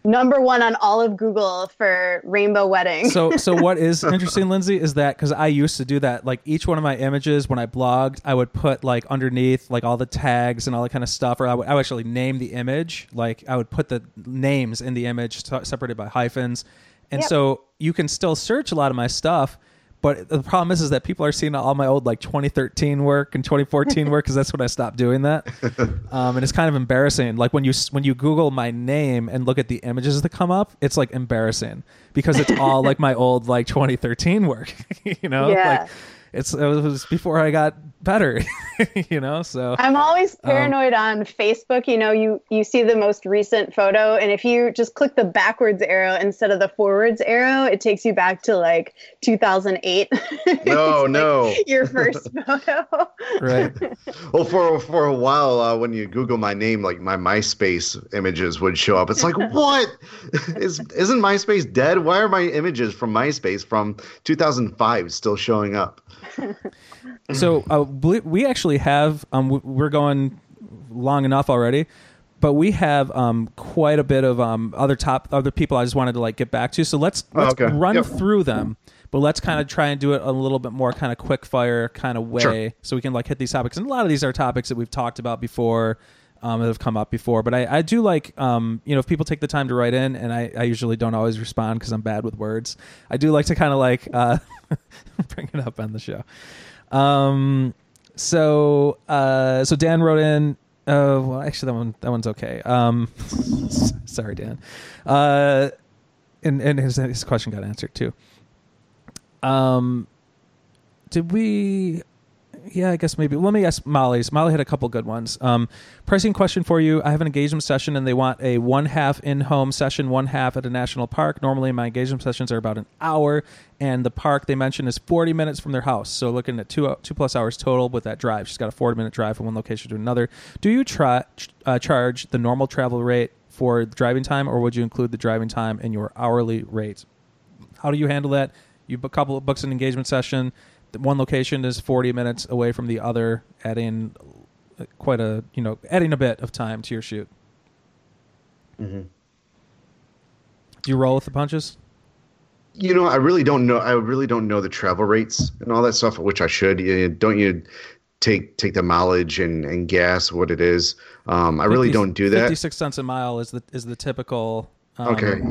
number one on all of Google for rainbow wedding. so so what is interesting lindsay is that because i used to do that like each one of my images when i blogged i would put like underneath like all the tags and all that kind of stuff or i would, I would actually name the image like i would put the names in the image se- separated by hyphens and Yep. so you can still search a lot of my stuff But the problem is, is that people are seeing all my old like 2013 work and 2014 work because that's when I stopped doing that, um, and it's kind of embarrassing. Like when you when you Google my name and look at the images that come up, it's like embarrassing because it's all like my old like 2013 work. you know, Yeah. like it's it was before I got better. you know, so I'm always Um, paranoid on Facebook. You know, you you see the most recent photo, and if you just click the backwards arrow instead of the forwards arrow, it takes you back to like 2008. No, It's like no. your first photo. right. Well, for for a while, uh, when you Google my name, like my MySpace images would show up. It's like, what is isn't MySpace dead? Why are my images from MySpace from 2005 still showing up? So uh, we we actually have um we're going long enough already, but we have um quite a bit of um other top other people I just wanted to like get back to. So let's Oh, let's okay. run Yep. through them. But let's kind of try and do it a little bit more kind of quick fire kind of way, Sure. so we can like hit these topics. And a lot of these are topics that we've talked about before, um, that have come up before. But I, I do like, um, you know, if people take the time to write in, and I, I usually don't always respond because I'm bad with words. I do like to kind of like uh, bring it up on the show. Um, so uh, so Dan wrote in. Uh, well, actually, that one that one's okay. Um, sorry, Dan. Uh, and and his his question got answered too. Um, did we? Yeah, I guess maybe. Let me ask Molly's. Molly had a couple good ones. Um, pricing question for you. I have an engagement session, and they want a one half in home session, one half at a national park. Normally, my engagement sessions are about an hour, and the park they mentioned is forty minutes from their house. So looking at two two plus hours total with that drive. She's got a forty minute drive from one location to another. Do you try uh, charge the normal travel rate for driving time, or would you include the driving time in your hourly rate? How do you handle that? You book a couple of books an engagement session. One location is 40 minutes away from the other, adding quite a you know adding a bit of time to your shoot. Mhm. Do you roll with the punches? You know, I really don't know. I really don't know the travel rates and all that stuff, which I should. You- Don't you take take the mileage and, and gas what it is? Um, I really 50 don't do that. 56 cents a mile is the is the typical. Um, Okay.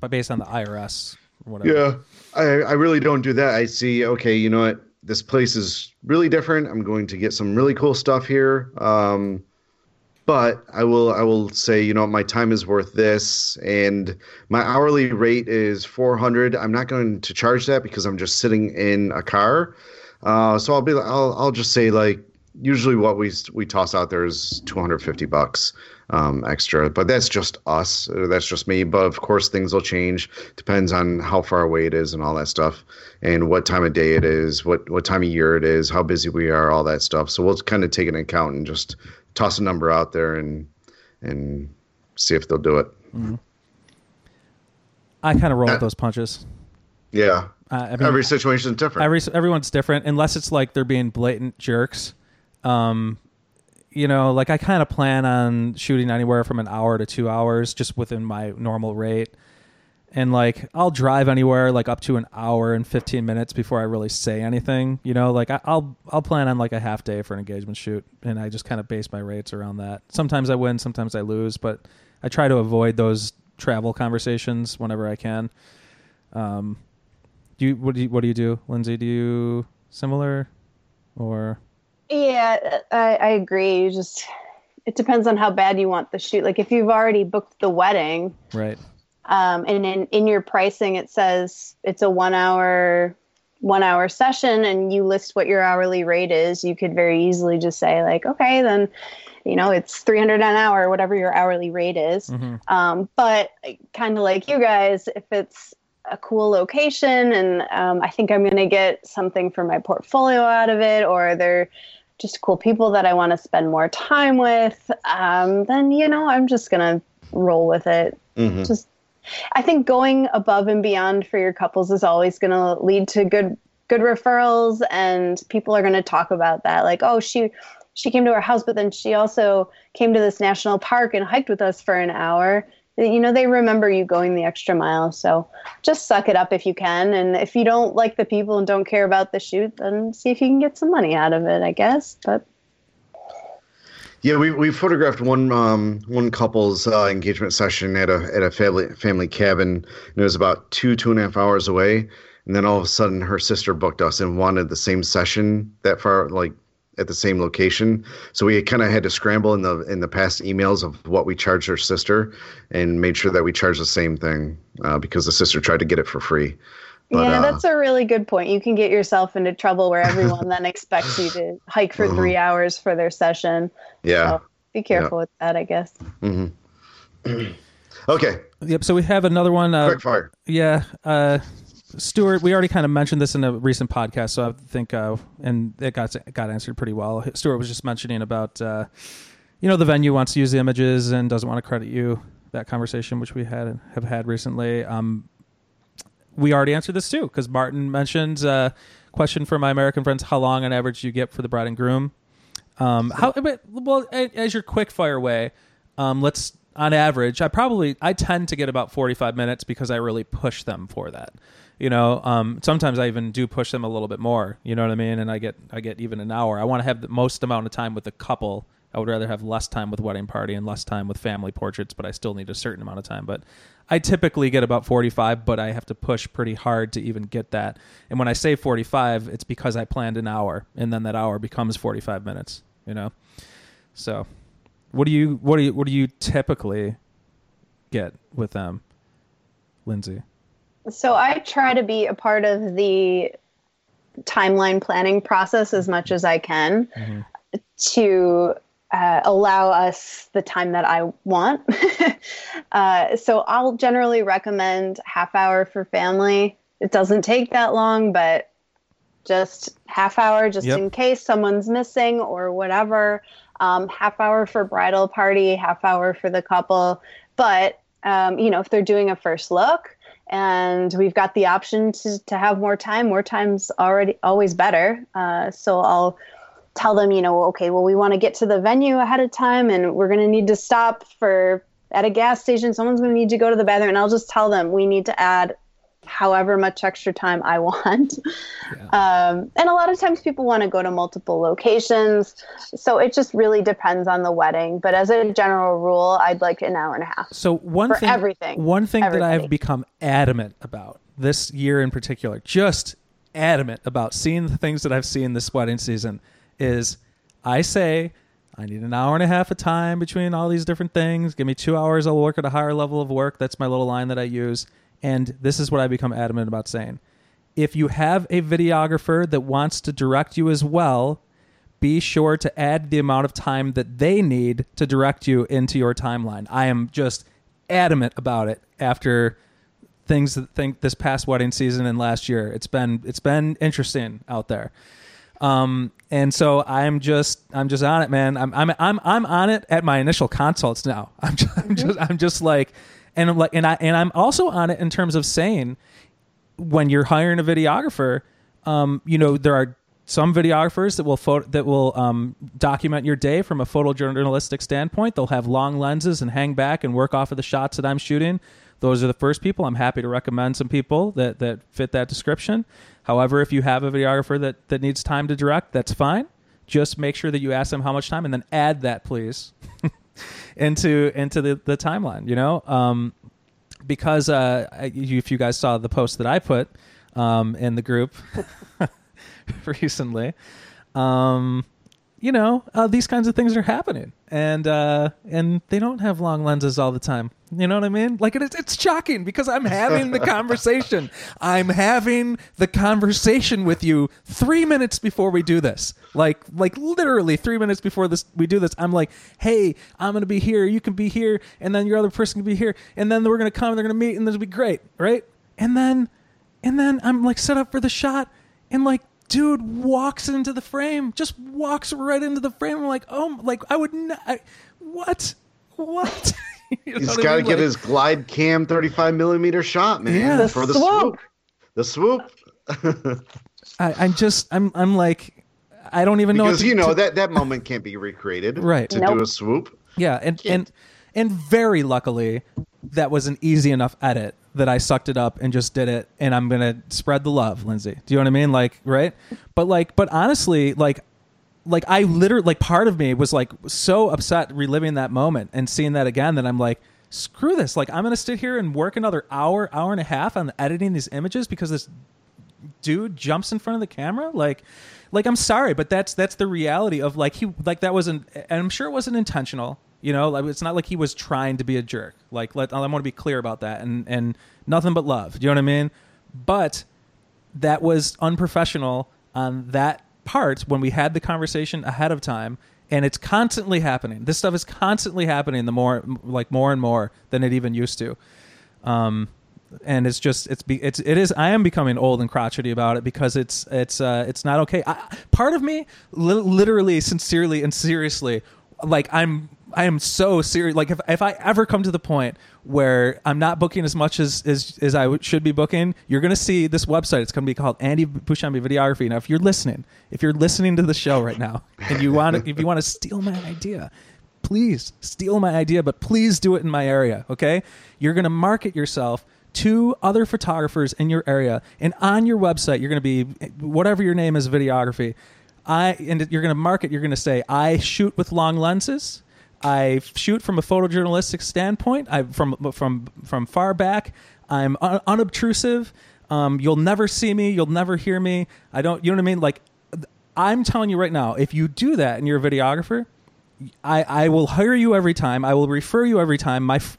But based on the IRS or whatever. Yeah, I, I really don't do that. I see, okay, you know what? This place is really different. I'm going to get some really cool stuff here. Um, but I will I will say, you know, my time is worth this and my hourly rate is 400. I'm not going to charge that because I'm just sitting in a car. Uh, so I'll be I'll I'll just say like usually what we we toss out there is 250 bucks um, extra, but that's just us. That's just me. But of course, things will change. Depends on how far away it is and all that stuff, and what time of day it is, what what time of year it is, how busy we are, all that stuff. So we'll kind of take an account and just toss a number out there and and see if they'll do it. I kind of roll Uh, with those punches. Yeah, Uh, I mean, every situation is different. every everyone's different unless it's like they're being blatant jerks um you know like i kind of plan on shooting anywhere from an hour to two hours just within my normal rate. And like i'll drive anywhere like up to an hour and 15 minutes before i really say anything you know? Like I, i'll i'll plan on like a half day for an engagement shoot and i just kind of base my rates around that. Sometimes i win sometimes i lose but i try to avoid those travel conversations whenever i can. Um do you what do you what do you do, Lindsay? Do you similar or Yeah, I, I agree. You just it depends on how bad you want the shoot. Like if you've already booked the wedding, right? um, and in in your pricing it says it's a one hour one hour session, and you list what your hourly rate is, you could very easily just say like, okay, then you know it's three hundred an hour, whatever your hourly rate is. Mhm. Um, but kind of like you guys, if it's a cool location and um, I think I'm going to get something for my portfolio out of it, or they're just cool people that I want to spend more time with, um, then, you know, I'm just going to roll with it. Mhm. Just, I think going above and beyond for your couples is always going to lead to good, good referrals, and people are going to talk about that. Like, oh, she, she came to our house, but then she also came to this national park and hiked with us for an hour. You know, they remember you going the extra mile. So just suck it up if you can. And if you don't like the people and don't care about the shoot, then see if you can get some money out of it, I guess. But Yeah, we we photographed one um one couple's uh, engagement session at a at a family family cabin, and it was about two two and a half hours away. and then all of a sudden her sister booked us and wanted the same session that far, like at the same location. So we kind of had to scramble in the in the past emails of what we charged her sister, and made sure that we charged the same thing uh, because the sister tried to get it for free. But, yeah, uh, that's a really good point. You can get yourself into trouble where everyone then expects you to hike for Uh-huh. three hours for their session. Yeah. So be careful with that, I guess. Mm-hmm. Okay. Yep. So we have another one. Uh, Quick fire. Yeah, uh, Stuart. We already kind of mentioned this in a recent podcast, so I think, uh, and it got got answered pretty well. Stuart was just mentioning about, uh, you know, the venue wants to use the images and doesn't want to credit you. That conversation, which we had have had recently, um, we already answered this too because Martin mentioned uh, question for my American friends: How long on average do you get for the bride and groom? Um, how but, well as your quick fire way, um, let's on average, I probably I tend to get about forty five minutes because I really push them for that. You know, um, sometimes I even do push them a little bit more. You know what I mean? And I get I get even an hour. I want to have the most amount of time with the couple. I would rather have less time with wedding party and less time with family portraits, but I still need a certain amount of time. But I typically get about 45, but I have to push pretty hard to even get that. And when I say 45, it's because I planned an hour and then that hour becomes 45 minutes, you know? So what do you, what do you, what do you typically get with them, Lindsay? So I try to be a part of the timeline planning process as much as I can to uh, allow us the time that I want. uh, so I'll generally recommend half hour for family. It doesn't take that long, but just half hour just Yep. in case someone's missing or whatever. Um, half hour for bridal party, half hour for the couple. But um, you know, if they're doing a first look and we've got the option to, to have more time, more time's already always better. Uh, so I'll tell them, you know, okay, well, we want to get to the venue ahead of time and we're going to need to stop for at a gas station. Someone's going to need to go to the bathroom. And I'll just tell them we need to add however much extra time I want. Um, and a lot of times people want to go to multiple locations. So it just really depends on the wedding. But as a general rule, I'd like an hour and a half. So one For thing, everything. one thing that I've become adamant about this year in particular, just adamant about seeing the things that I've seen this wedding season, is I say I need an hour and a half of time between all these different things. Give me two hours. I'll work at a higher level of work. That's my little line that I use. And this is what I become adamant about saying. If you have a videographer that wants to direct you as well, be sure to add the amount of time that they need to direct you into your timeline. I am just adamant about it after things that think this past wedding season and last year. It's been it's been interesting out there. Um, and so I'm just I'm just on it, man. I'm I'm I'm I'm on it at my initial consults now. I'm just, I'm just I'm just like and I'm like and I and I'm also on it in terms of saying when you're hiring a videographer, um, you know, there are some videographers that will photo, that will um, document your day from a photojournalistic standpoint. They'll have long lenses and hang back and work off of the shots that I'm shooting. Those are the first people. I'm happy to recommend some people that, that fit that description. However, if you have a videographer that, that needs time to direct, that's fine. Just make sure that you ask them how much time and then add that, please, into into the, the timeline. You know, um, because uh, if you guys saw the post that I put um, in the group recently, um, you know uh, these kinds of things are happening, and uh, and they don't have long lenses all the time. You know what I mean? Like it, it's shocking because I'm having the conversation. I'm having the conversation with you three minutes before we do this. Like like literally three minutes before this we do this. I'm like, hey, I'm gonna be here. You can be here, and then your other person can be here, and then we're gonna come. and They're gonna meet, and this will be great, right? And then and then I'm like set up for the shot, and like dude walks into the frame, just walks right into the frame. I'm like, oh, like I would not. I, what? What? You know He's what I got to mean? get Like- his glide cam 35 millimeter shot, man. Yeah. The for the swoop. swoop. The swoop. I, I'm just, I'm, I'm like, I don't even know. Because to- you know to- that that moment can't be recreated. Right. To Nope. do a swoop. Yeah, and and and very luckily, that was an easy enough edit that I sucked it up and just did it, and I'm gonna spread the love, Lindsay. Do you know what I mean? Like, right? But like, but honestly, like, like I literally, like, part of me was like so upset reliving that moment and seeing that again that I'm like, screw this. Like, I'm gonna sit here and work another hour, hour and a half on editing these images because this dude jumps in front of the camera like like i'm sorry but that's that's the reality of like he like that wasn't and i'm sure it wasn't intentional you know like it's not like he was trying to be a jerk. Like let i want to be clear about that and and nothing but love Do you know what i mean? But that was unprofessional on that part when we had the conversation ahead of time and it's constantly happening. This stuff is constantly happening the more like more and more than it even used to. Um and it's just it's be, it's it is I am becoming old and crotchety about it because it's it's uh it's not okay. I, part of me, li- literally, sincerely, and seriously, like I'm I am so serious. Like if if I ever come to the point where I'm not booking as much as as, as I should be booking, you're gonna see this website. It's gonna be called Andy Bushambi Videography. Now, if you're listening, if you're listening to the show right now, and you want to, if you want to steal my idea, please steal my idea, but please do it in my area. Okay, you're gonna market yourself to other photographers in your area and on your website you're to be whatever your name is videography i and you're going to market you're going to say i shoot with long lenses i shoot from a photojournalistic standpoint i from from from far back i'm un- unobtrusive um, you'll never see me you'll never hear me i don't you know what i mean like i'm telling you right now if you do that and you're a videographer I, I will hire you every time. I will refer you every time. My f-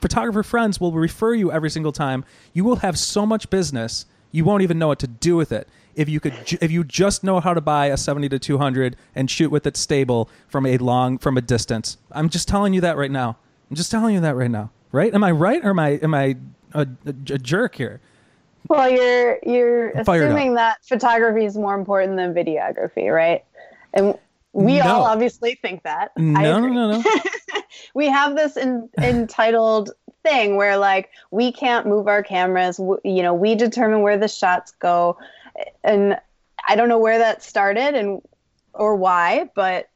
photographer friends will refer you every single time. You will have so much business, you won't even know what to do with it. If you could, ju- if you just know how to buy a seventy to two hundred and shoot with it stable from a long from a distance, I'm just telling you that right now. I'm just telling you that right now. Right? Am I right or am I am I a, a, a jerk here? Well, you're you're assuming that photography is more important than videography, right? And we No. all obviously think that. No, no, no, no. we have this in, entitled thing where like we can't move our cameras w- you know we determine where the shots go and i don't know where that started and or why but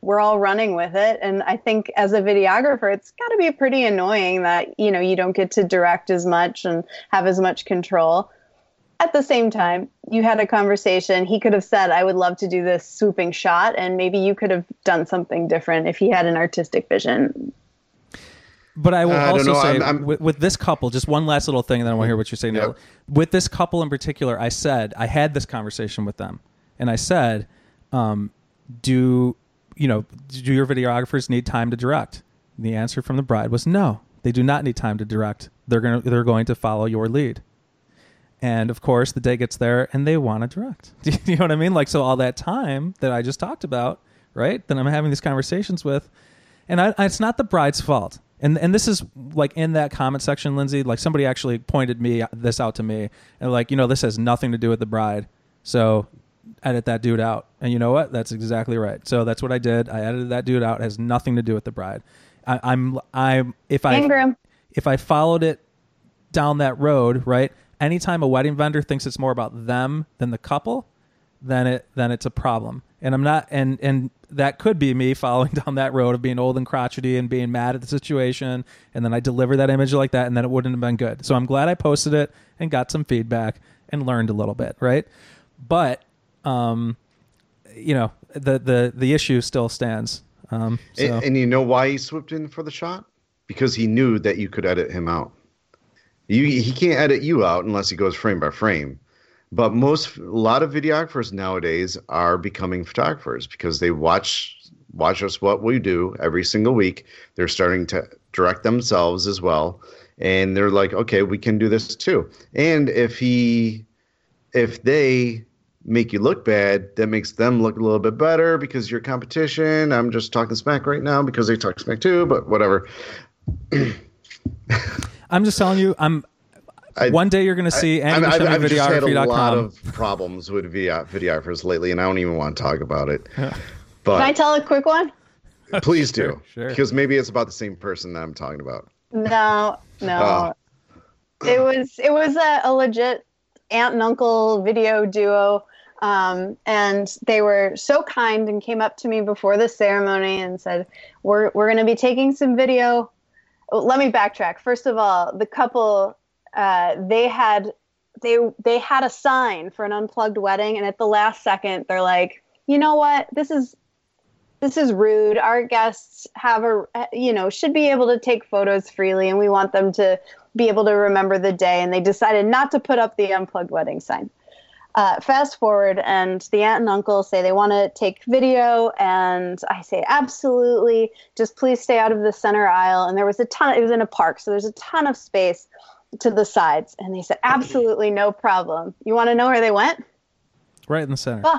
we're all running with it. And i think as a videographer it's got to be pretty annoying that you know you don't get to direct as much and have as much control. At the same time you had a conversation. He could have said i would love to do this swooping shot and maybe you could have done something different if he had an artistic vision But I will I also say I'm- I'm- With, with this couple, just one last little thing, and then I want to hear what you're saying. Yep. With this couple in particular, I said I had this conversation with them, and I said, um, "Do you know? Do your videographers need time to direct?" The answer from the bride was no. They do not need time to direct. They're gonna they're going to follow your lead. And of course, the day gets there, and they want to direct. Do you know what I mean? Like, so all that time that I just talked about, right? That I'm having these conversations with, and I, it's not the bride's fault. And and this is like in that comment section, Lindsay. Like somebody actually pointed me this out to me, and like you know this has nothing to do with the bride. So edit that dude out. And you know what? That's exactly right. So that's what I did. I edited that dude out. It has nothing to do with the bride. I, I'm I'm if I Ingram. if I followed it down that road, right? Anytime a wedding vendor thinks it's more about them than the couple, then it then it's a problem. And I'm not and and that could be me following down that road of being old and crotchety and being mad at the situation and then I deliver that image like that and then it wouldn't have been good. So I'm glad I posted it and got some feedback and learned a little bit, right? But um you know, the the the issue still stands. Um so And, and you know why he swooped in for the shot? Because he knew that you could edit him out. You he can't edit you out unless he goes frame by frame. But most a lot of videographers nowadays are becoming photographers because they watch watch us what we do every single week. They're starting to direct themselves as well. And they're like, okay, we can do this too. And if he if they make you look bad, that makes them look a little bit better because you're competition. I'm just talking smack right now because they talk smack too, but whatever. I'm just telling you, I'm I- one day you're going to see I, I've, I've just had a lot of problems with video, videographers lately, and I don't even want to talk about it. Can I tell a quick one? please do, Sure, sure. because maybe it's about the same person that I'm talking about. No, no. Oh. It was it was a, a legit aunt and uncle video duo. Um, and they were so kind and came up to me before the ceremony and said, "We're we're going to be taking some video." Let me backtrack. First of all, the couple uh, they had they they had a sign for an unplugged wedding, and at the last second, they're like, "You know what? This is this is rude. Our guests have a, you know, should be able to take photos freely, and we want them to be able to remember the day. And they decided not to put up the unplugged wedding sign. uh, fast forward, and the aunt and uncle say they want to take video, and I say absolutely. Just please stay out of the center aisle. And there was a ton. It was in a park, so there's a ton of space to the sides, and they said absolutely no problem. You want to know where they went? Right in the center. Be-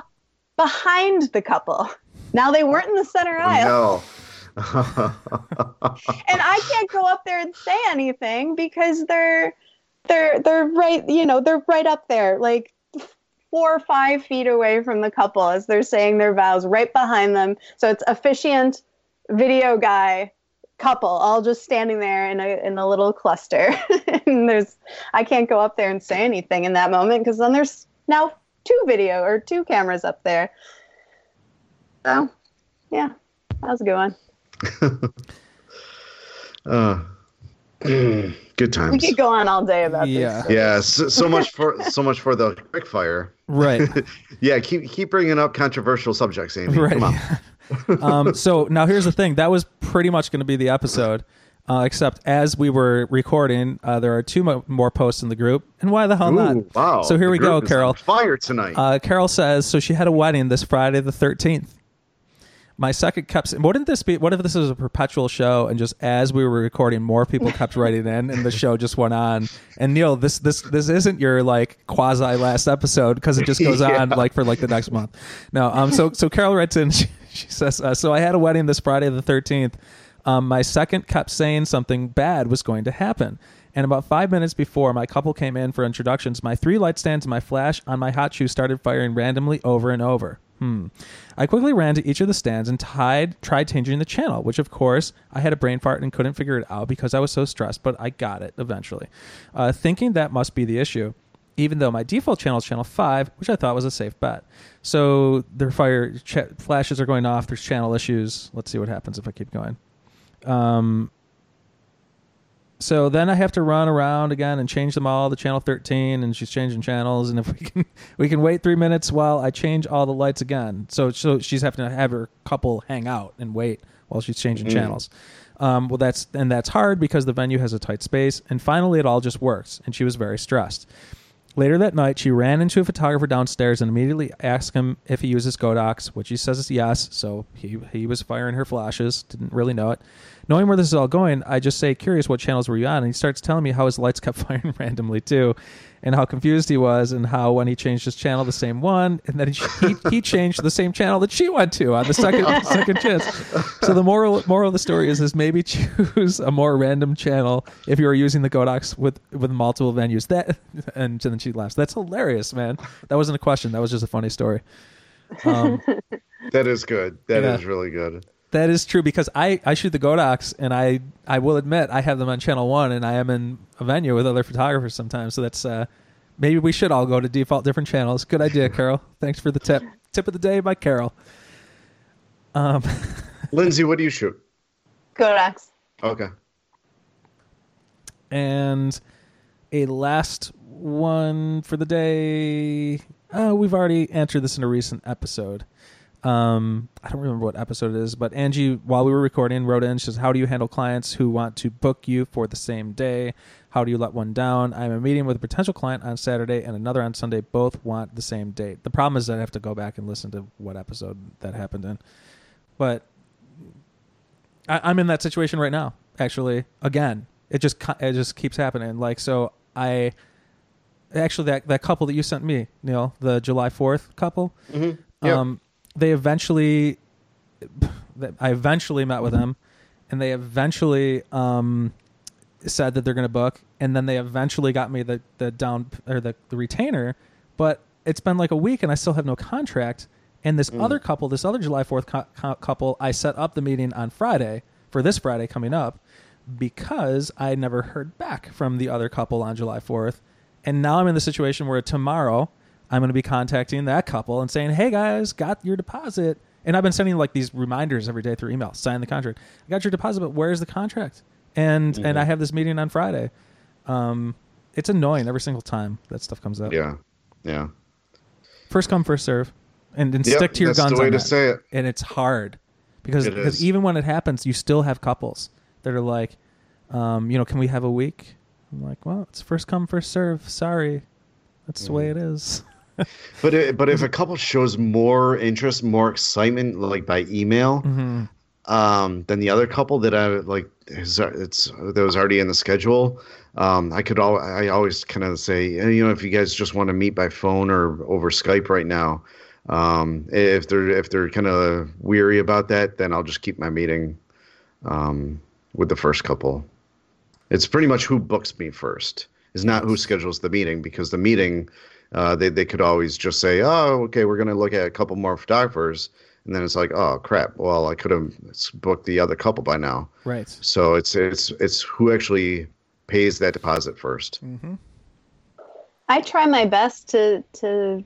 behind the couple. Now they weren't in the center oh, aisle. No. and I can't go up there and say anything because they're they're they're right you know they're right up there like four or five feet away from the couple as they're saying their vows right behind them so it's officiant video guy couple all just standing there in a in a little cluster and there's I can't go up there and say anything in that moment because then there's now two video or two cameras up there so yeah that was a good one Uh, good we could go on all day about Yeah. this Yeah, so, so much for so much for the quick fire. Right. Yeah, keep keep bringing up controversial subjects, Amy. Right. Come on. Um, so now here's the thing. That was pretty much going to be the episode, uh, except as we were recording, uh, there are two mo- more posts in the group. And why the hell not? Wow. So here we go, group is on Carol. Fire tonight. Uh, Carol says so. She had a wedding this Friday the thirteenth. My second kept. Wouldn't this be? What if this is a perpetual show and just as we were recording, more people kept writing in, and the show just went on. And Neil, this this this isn't your like quasi last episode because it just goes Yeah. on like for like the next month. No, um. So so Carol writes in. She, she says, uh, "So I had a wedding this Friday the thirteenth. Um, my second kept saying something bad was going to happen." And about five minutes before my couple came in for introductions, my three light stands and my flash on my hot shoe started firing randomly over and over. Hmm. I quickly ran to each of the stands and tied, tried changing the channel, which of course I had a brain fart and couldn't figure it out because I was so stressed, but I got it eventually. Uh, thinking that must be the issue, even though my default channel is channel 5, which I thought was a safe bet. So their fire ch- flashes are going off, there's channel issues. Let's see what happens if I keep going. Um, so then I have to run around again and change them all to channel 13, and she's changing channels. And if we can, we can wait three minutes while I change all the lights again. So so she's having to have her couple hang out and wait while she's changing channels. Um, well, that's and that's hard because the venue has a tight space. And finally, it all just works, and she was very stressed. Later that night, she ran into a photographer downstairs and immediately asked him if he uses Godox, which he says is yes. So he he was firing her flashes, didn't really know it. Knowing where this is all going, I just say, curious, what channels were you on? And he starts telling me how his lights kept firing randomly too, and how confused he was, and how when he changed his channel, the same one, and then he he, he changed the same channel that she went to on the second second chance. So the moral moral of the story is is maybe choose a more random channel if you are using the Godox with with multiple venues. That and then she laughs. That's hilarious, man. That wasn't a question. That was just a funny story. Um, that is good. That is Yeah. really good. That is true because I, I shoot the Godox and I I will admit I have them on channel one and I am in a venue with other photographers sometimes. So that's uh, maybe we should all go to default different channels. Good idea, Carol. Thanks for the tip. Tip of the day by Carol. Um, Lindsay, what do you shoot? Godox. Okay. and a last one for the day. Uh, we've already answered this in a recent episode. Um, I don't remember what episode it is, but Angie, while we were recording, wrote in. She says, "How do you handle clients who want to book you for the same day? How do you let one down? I'm a meeting with a potential client on Saturday and another on Sunday. Both want the same date. The problem is that I have to go back and listen to what episode that happened in. But I, I'm in that situation right now. Actually, again, it just it just keeps happening. Like so, I actually that that couple that you sent me, Neil, the July Fourth couple. Mm-hmm. Yep. Um, they eventually, I eventually met with them, and they eventually um, said that they're going to book, and then they eventually got me the the down or the, the retainer, but it's been like a week, and I still have no contract. And this other couple, this other July Fourth co- co- couple, I set up the meeting on Friday for this Friday coming up because I never heard back from the other couple on July Fourth, and now I'm in the situation where tomorrow I'm going to be contacting that couple and saying, "Hey guys, got your deposit." And I've been sending like these reminders every day through email. Sign the contract. I got your deposit, but where's the contract? And and I have this meeting on Friday. Um, it's annoying every single time that stuff comes up. Yeah. Yeah. First come, first serve, and, and Yep, stick to your that's guns. the way on to that. say it. And it's hard because It because even when it happens, you still have couples that are like, um, you know, can we have a week? I'm like, well, it's first come, first serve. Sorry, that's the way it Mm-hmm. is. But it, but if a couple shows more interest, more excitement, like by email, Mm-hmm. um, than the other couple that I like, is, it's that was already in the schedule. Um, I could all I always kind of say, you know, if you guys just want to meet by phone or over Skype right now, um, if they're if they're kind of weary about that, then I'll just keep my meeting um, with the first couple. It's pretty much who books me first. Is not who schedules the meeting because the meeting, uh, they they could always just say, oh, okay, we're gonna look at a couple more photographers, and then it's like, oh crap, well I could have booked the other couple by now. Right. So it's it's it's who actually pays that deposit first. mm-hmm. I try my best to to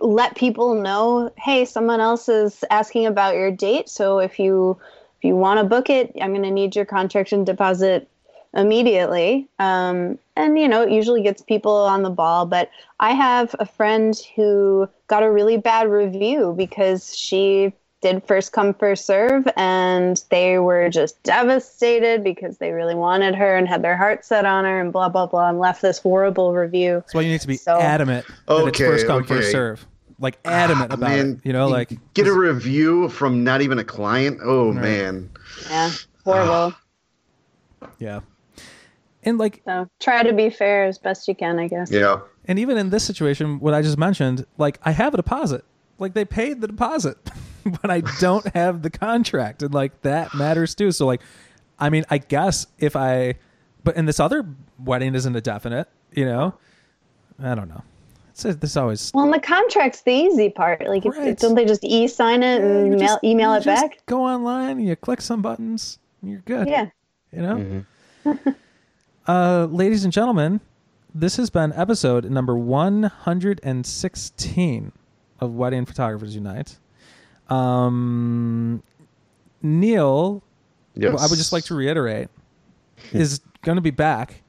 let people know, hey, someone else is asking about your date, so if you if you want to book it, I'm going to need your contract and deposit immediately. Um, and you know, it usually gets people on the ball. But I have a friend who got a really bad review because she did first come first serve and they were just devastated because they really wanted her and had their heart set on her and blah blah blah and left this horrible review That's why you need to be So- adamant that it's Okay, first come first okay. serve. Like adamant Ah, about man, it. You know, like get a review from not even a client. Oh man, yeah horrible yeah. And like so try to be fair as best you can i guess yeah. and even in this situation, what I just mentioned, like I have a deposit. Like they paid the deposit, but I don't have the contract, and like that matters too. So like, I mean, I guess if I, but in this other wedding isn't a definite, you know. I don't know. It's this always. well and the contract's the easy part like it's, Right. don't they just e-sign it Yeah, and you mail, just- email you it just back Go online, and you click some buttons, and you're good. yeah you know mm-hmm. uh ladies and gentlemen this has been episode number 116 of wedding photographers unite um neil Yes. i would just like to reiterate is going to be back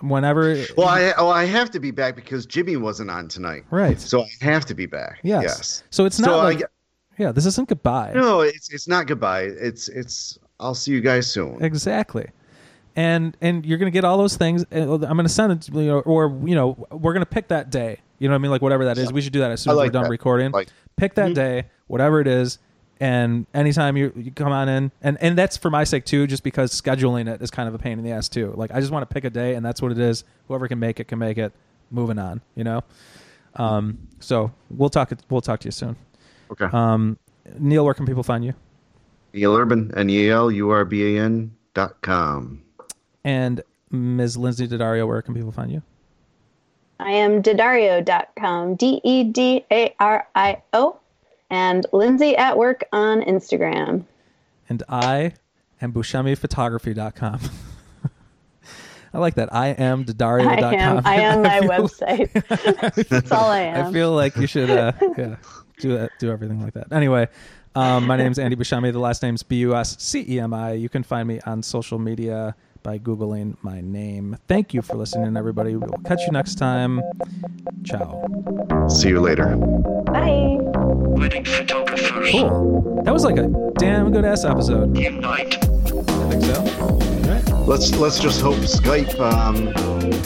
whenever Well, I well, I have to be back because Jimmy wasn't on tonight. right So I have to be back. yes. Yes. so it's not So like get- yeah this isn't goodbye No, it's it's not goodbye. It's it's I'll see you guys soon. Exactly. And and you're gonna get all those things. and I'm gonna send it, you know, or you know, we're gonna pick that day. You know what I mean? Like whatever that is. We should do that as soon I as like we're done that. recording. Like- pick that day, whatever it is, and anytime you, you come on in, and and that's for my sake too, just because scheduling it is kind of a pain in the ass too. Like I just want to pick a day, and that's what it is. Whoever can make it can make it. Moving on, you know. Um. So we'll talk. We'll talk to you soon. Okay. Um. Neil, where can people find you? Neil Urban, N E L U R B A N dot com. And Ms. Lindsay Dedario, where can people find you? i am dedario.com D E D A R I O, and lindsay at work on instagram and I am BuscemiPhotography.com. I like that. I am Dedario.com. i am i am my feel- website that's all i am I feel like you should uh, yeah, do that, do everything like that. Anyway, um, my is Andy Buscemi. The last name's B U S C E M I. You can find me on social media by Googling my name. Thank you for listening, everybody. We'll catch you next time. Ciao. See you later. bye Wedding photographers. Cool. That was like a damn good ass episode. Game night. I think so. Let's let's just hope Skype um,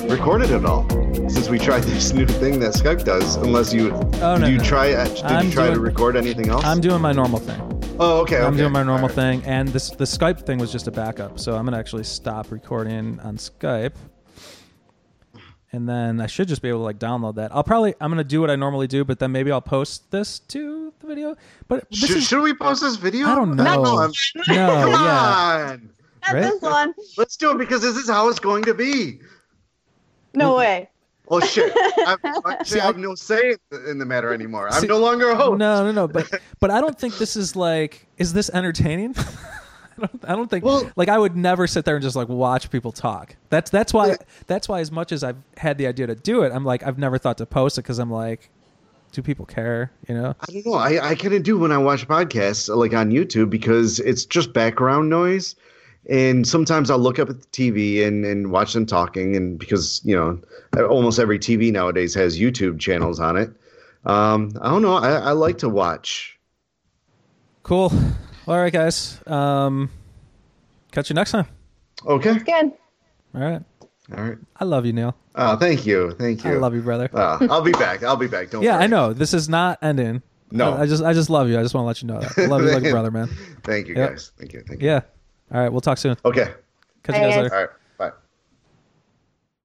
recorded it all. Since we tried this new thing that Skype does, unless you Oh, no, you no. try did I'm you try to record anything else? I'm doing my normal thing. oh, okay. I'm okay. doing my normal right. thing, and this the Skype thing was just a backup. So I'm gonna actually stop recording on Skype, and then I should just be able to like download that. I'll probably I'm gonna do what I normally do, but then maybe I'll post this to the video. But Should, is should we post this video? I don't know. I'm- no, Come yeah, on. Not Right? this one Let's do it because this is how it's going to be. no way Oh shit! I, actually, I have no say in the matter anymore. I'm See- no longer a host. no, no, no. But but I don't think this is like is this entertaining? I don't, I don't think Well- like I would never sit there and just like watch people talk. That's that's why that's why as much as I've had the idea to do it, I'm like I've never thought to post it because I'm like, do people care? You know? I don't know. I, I kind of do when I watch podcasts like on YouTube because it's just background noise and sometimes I'll look up at the TV and, and watch them talking, and because you know almost every TV nowadays has YouTube channels on it. Um, I don't know. I, I, like to watch. Cool. All right, guys. Um, catch you next time. Okay. Good. All right. All right. I love you, Neil. Oh, thank you, thank you. I love you, brother. Uh, I'll be back. I'll be back. Don't. yeah, worry. I know this is not ending. No, I, I, just, I just love you. I just want to let you know that I love you like a brother, man. thank you, yep. guys. Thank you. Thank you. Yeah. All right. We'll talk soon. Okay. Catch you guys later. All right.